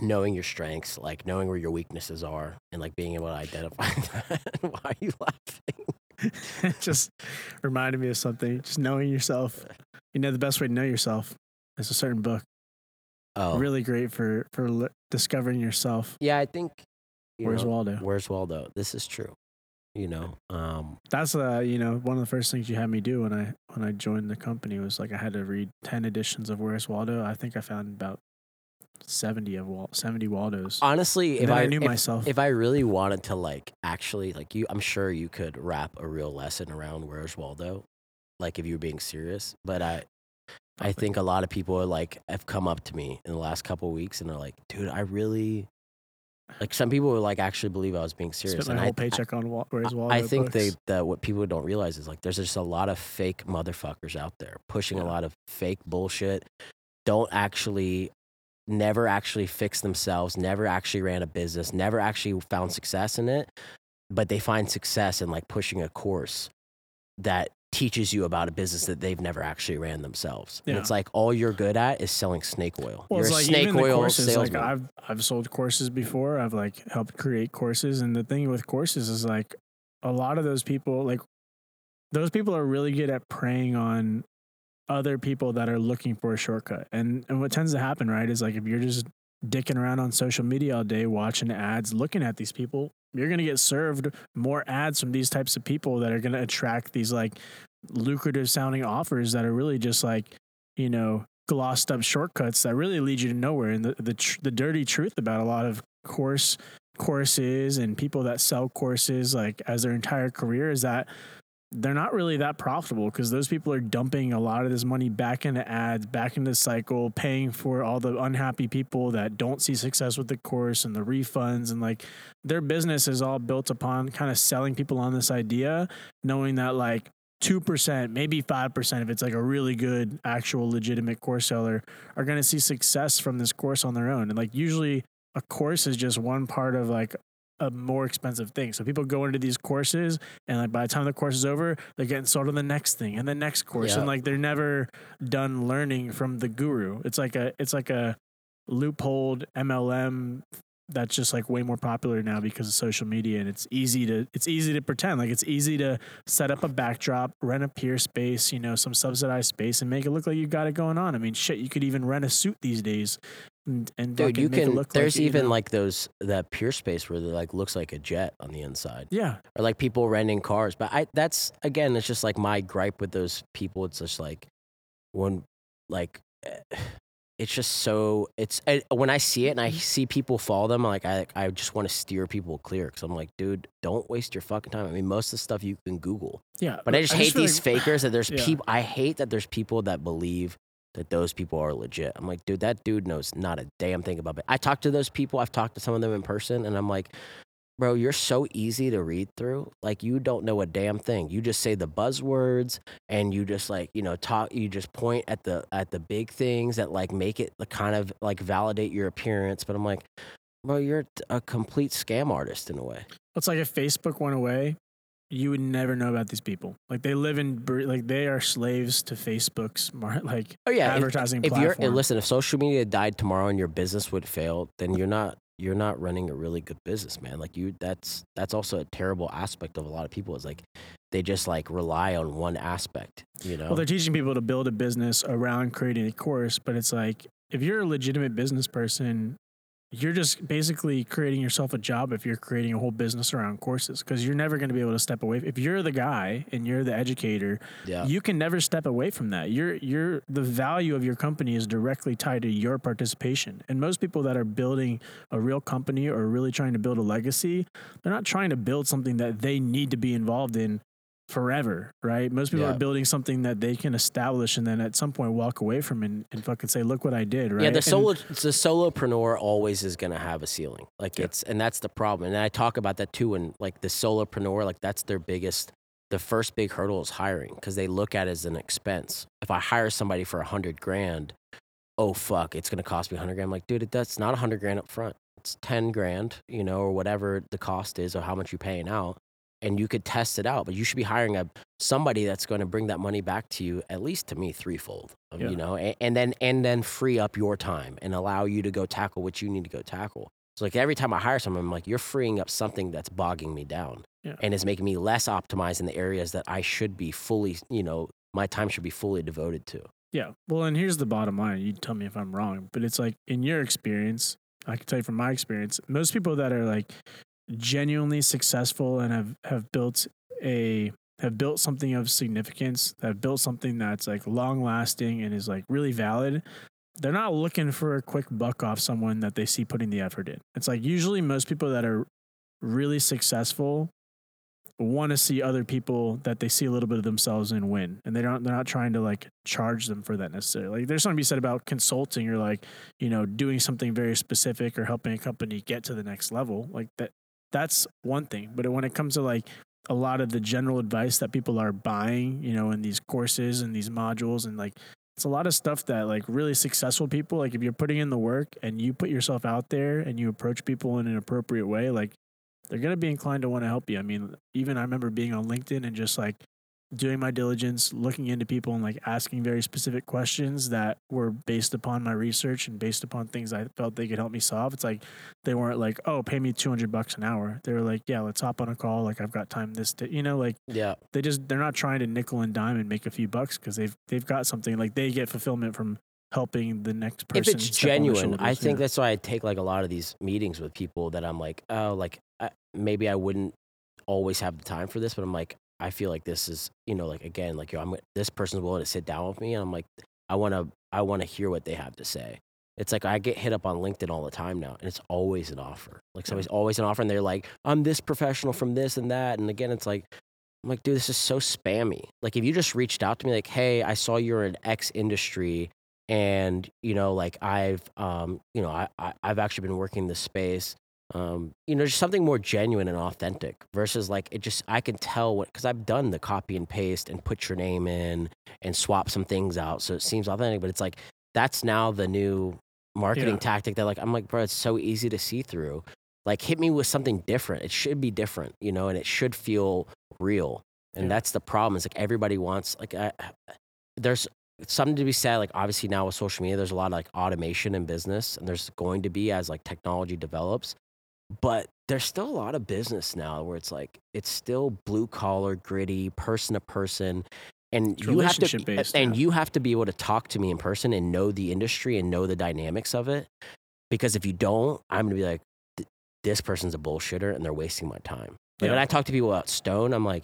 knowing your strengths, like knowing where your weaknesses are, and like being able to identify that. Why are you laughing? It just reminded me of something. Just knowing yourself. You know, the best way to know yourself is a certain book. Oh, Really great for for discovering yourself. Yeah, I think. You Where's know, Waldo? Where's Waldo? This is true. You know, um, That's uh, you know, one of the first things you had me do when I when I joined the company was like I had to read ten editions of Where's Waldo. I think I found about seventy of Wal- seventy Waldos. honestly, And if I, I knew if, myself. if I really wanted to like actually like you, I'm sure you could wrap a real lesson around Where's Waldo, like if you were being serious. But I, I think a lot of people are like have come up to me in the last couple of weeks and they're like, dude, I really. Like some people would like actually believe I was being serious, Spent my and whole I, paycheck on Wal- Where's Waldo. I think they that what people don't realize is like there's just a lot of fake motherfuckers out there pushing a lot of fake bullshit. Don't actually never actually fix themselves, never actually ran a business, never actually found success in it, but they find success in like pushing a course that teaches you about a business that they've never actually ran themselves. And it's like all you're good at is selling snake oil. Well, you're it's like snake even the oil courses, salesman. Like I've I've sold courses before. I've like helped create courses, and the thing with courses is like a lot of those people like those people are really good at preying on other people that are looking for a shortcut. And and what tends to happen, right, is like if you're just dicking around on social media all day, watching ads, looking at these people, you're going to get served more ads from these types of people that are going to attract these like lucrative sounding offers that are really just like, you know, glossed up shortcuts that really lead you to nowhere. And the the, tr- the dirty truth about a lot of course courses and people that sell courses like as their entire career is that they're not really that profitable because those people are dumping a lot of this money back into ads, back into the cycle, paying for all the unhappy people that don't see success with the course and the refunds. And like their business is all built upon kind of selling people on this idea, knowing that like 2%, maybe 5%, if it's like a really good, actual, legitimate course seller, are going to see success from this course on their own. And like usually a course is just one part of like a more expensive thing. So people go into these courses and like by the time the course is over, they're getting sold on the next thing and the next course. Yeah. And like they're never done learning from the guru. It's like a it's like a loopholed MLM that's just like way more popular now because of social media and it's easy to it's easy to pretend like it's easy to set up a backdrop rent a Peerspace you know some subsidized space and make it look like you got it going on i mean shit you could even rent a suit these days and, and Dude, you can. look There's like, you even know- like those that Peerspace where it like looks like a jet on the inside, yeah or like people renting cars. But I that's again, it's just like my gripe with those people. It's just like when like it's just so it's eh, when I see it and I Mm-hmm. see people follow them, like I I just want to steer people clear because I'm like, dude, don't waste your fucking time. I mean, most of the stuff you can Google. yeah But I just hate feel these like- fakers that there's Yeah. people. I hate that there's people that believe that those people are legit. I'm like, dude, that dude knows not a damn thing about it. I talked to those people. I've talked to some of them in person, and I'm like, bro, you're so easy to read through. Like, you don't know a damn thing. You just say the buzzwords, and you just like, you know, talk. You just point at the at the big things that like make it the kind of like validate your appearance. But I'm like, bro, you're a complete scam artist in a way. It's like if Facebook went away, you would never know about these people. Like they live in, like they are slaves to Facebook's like Oh yeah, if- advertising if you're platform. listen if social media died tomorrow and your business would fail then you're not you're not running a really good business man like you that's that's also a terrible aspect of a lot of people is like they just like rely on one aspect you know well, they're teaching people to build a business around creating a course, but it's like if you're a legitimate business person, you're just basically creating yourself a job if you're creating a whole business around courses because you're never going to be able to step away. If you're the guy and you're the educator, yeah you can never step away from that. You're you're the value of your company is directly tied to your participation. And most people that are building a real company or really trying to build a legacy, they're not trying to build something that they need to be involved in forever, right? Most people Yeah. are building something that they can establish and then at some point walk away from and, and fucking say, look what I did, right? yeah the And- the solopreneur always is going to have a ceiling like Yeah. it's and that's the problem and i talk about that too and like the solopreneur like that's their biggest the first big hurdle is hiring because they look at it as an expense if i hire somebody for a hundred grand oh fuck it's going to cost me a hundred grand I'm like dude that's not a hundred grand up front it's 10 grand you know or whatever the cost is or how much you're paying out and you could test it out but you should be hiring a somebody that's going to bring that money back to you at least to me threefold um, Yeah. you know and, and then and then free up your time and allow you to go tackle what you need to go tackle so like every time i hire someone i'm like you're freeing up something that's bogging me down Yeah. and is making me less optimized in the areas that i should be fully you know my time should be fully devoted to Yeah. Well, and here's the bottom line. You tell me if I'm wrong, but it's like in your experience, I can tell you from my experience, most people that are like genuinely successful and have have built a have built something of significance, have built something that's like long lasting and is like really valid. They're not looking for a quick buck off someone that they see putting the effort in. It's like usually most people that are really successful want to see other people that they see a little bit of themselves in win and they don't they're not trying to like charge them for that necessarily like there's something to be said about consulting or like you know doing something very specific or helping a company get to the next level like that that's one thing but when it comes to like a lot of the general advice that people are buying you know in these courses and these modules and like it's a lot of stuff that like really successful people like if you're putting in the work and you put yourself out there and you approach people in an appropriate way like they're going to be inclined to want to help you. I mean, even I remember being on LinkedIn and just like doing my diligence, looking into people and like asking very specific questions that were based upon my research and based upon things I felt they could help me solve. It's like they weren't like, "Oh, pay me 200 bucks an hour." They were like, "Yeah, let's hop on a call. Like I've got time this day." You know, like yeah they just they're not trying to nickel and dime and make a few bucks because they've they've got something like they get fulfillment from helping the next person. if it's step on the genuine i think yeah. that's why i take like a lot of these meetings with people that i'm like oh like I, maybe i wouldn't always have the time for this but i'm like i feel like this is you know like again like yo i'm this person's willing to sit down with me and i'm like i want to i want to hear what they have to say. It's like i get hit up on linkedin all the time now and it's always an offer. Like somebody's always an offer and they're like i'm this professional from this and that and again it's like i'm like dude this is so spammy. Like if you just reached out to me like hey i saw you're in x industry and you know like i've um you know i, I i've actually been working this space um you know just something more genuine and authentic versus like it just i can tell what because i've done the copy and paste and put your name in and swap some things out so it seems authentic but it's like that's now the new marketing Yeah. tactic that like i'm like bro it's so easy to see through like hit me with something different it should be different you know and it should feel real and Yeah. that's the problem is like everybody wants like I, there's something to be said like obviously now with social media there's a lot of like automation in business and there's going to be as like technology develops but there's still a lot of business now where it's like it's still blue collar gritty person to person and you have to relationship-based, and yeah. you have to be able to talk to me in person and know the industry and know the dynamics of it because if you don't i'm gonna be like this person's a bullshitter and they're wasting my time like Yeah. when i talk to people about stone i'm like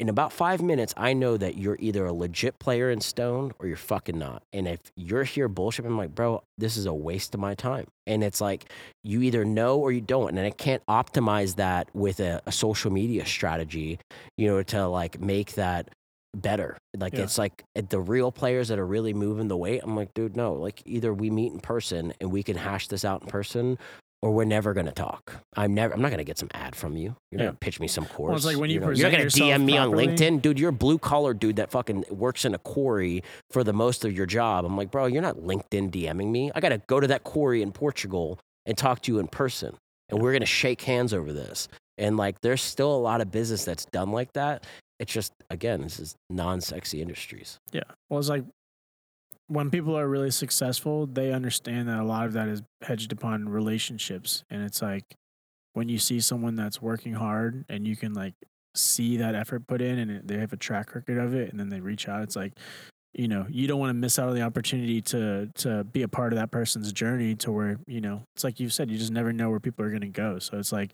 in about five minutes, I know that you're either a legit player in Stone or you're fucking not. And if you're here bullshit, I'm like, bro, this is a waste of my time. And it's like you either know or you don't. And I can't optimize that with a, a social media strategy, you know, to like make that better. Like Yeah. it's like uh, the real players that are really moving the weight. I'm like, dude, no. Like either we meet in person and we can hash this out in person. Or we're never gonna talk. I'm never. I'm not gonna get some ad from you. You're Yeah. gonna pitch me some course. it's like when you know, you're not gonna yourself DM me properly- on LinkedIn, dude. You're a blue collar dude that fucking works in a quarry for the most of your job. I'm like, bro, you're not LinkedIn DMing me. I gotta go to that quarry in Portugal and talk to you in person, and we're gonna shake hands over this. And like, there's still a lot of business that's done like that. It's just again, this is non-sexy industries. Yeah. Well, it's like when people are really successful, they understand that a lot of that is hedged upon relationships. And it's like when you see someone that's working hard and you can like see that effort put in and they have a track record of it and then they reach out, it's like, you know, you don't want to miss out on the opportunity to to be a part of that person's journey to where, you know, it's like you've said, you just never know where people are gonna go. So it's like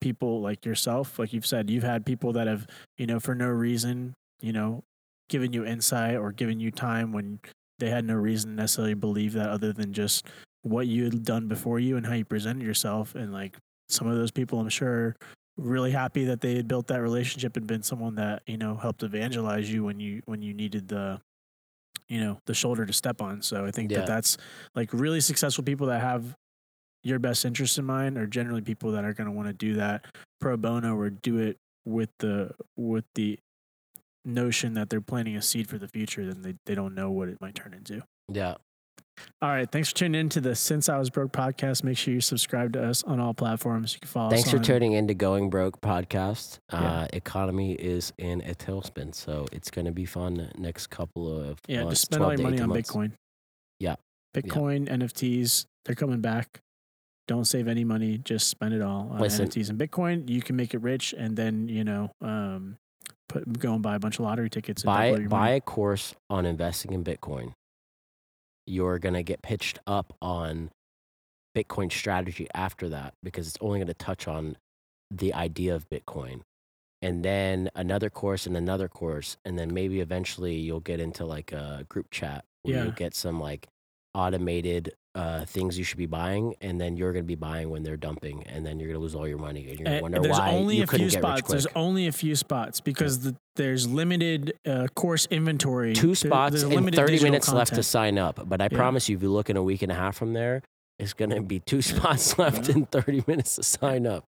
people like yourself, like you've said, you've had people that have, you know, for no reason, you know, given you insight or given you time when they had no reason to necessarily believe that other than just what you had done before you and how you presented yourself. And like some of those people, I'm sure, really happy that they had built that relationship and been someone that you know helped evangelize you when you when you needed the you know the shoulder to step on. So I think Yeah. that that's like really successful people that have your best interest in mind are generally people that are going to want to do that pro bono or do it with the with the notion that they're planting a seed for the future then they, they don't know what it might turn into Yeah. all right thanks for tuning in to the since i was broke podcast make sure you subscribe to us on all platforms you can follow Thanks us for on- tuning in to Going Broke podcast. Yeah. Uh, economy is in a tailspin, so it's going to be fun next couple of yeah months, just spend all 12 your money 18 on months. bitcoin Yeah. bitcoin nfts they're coming back don't save any money just spend it all on Listen. nfts and bitcoin you can make it rich and then you know um put go and buy a bunch of lottery tickets and buy buy money. a course on investing in Bitcoin. You're gonna get pitched up on Bitcoin strategy after that because it's only gonna touch on the idea of Bitcoin. And then another course and another course, and then maybe eventually you'll get into like a group chat where Yeah. you'll get some like automated uh, things you should be buying, and then you're gonna be buying when they're dumping, and then you're gonna lose all your money, and you're gonna And wonder there's why only you a couldn't few get rich spots. There's only a few spots because the, there's limited uh, course inventory. two spots there's and 30 digital minutes left to sign up. But I Yeah. promise you, if you look in a week and a half from there, it's going to be two spots left Yeah. and 30 minutes to sign up.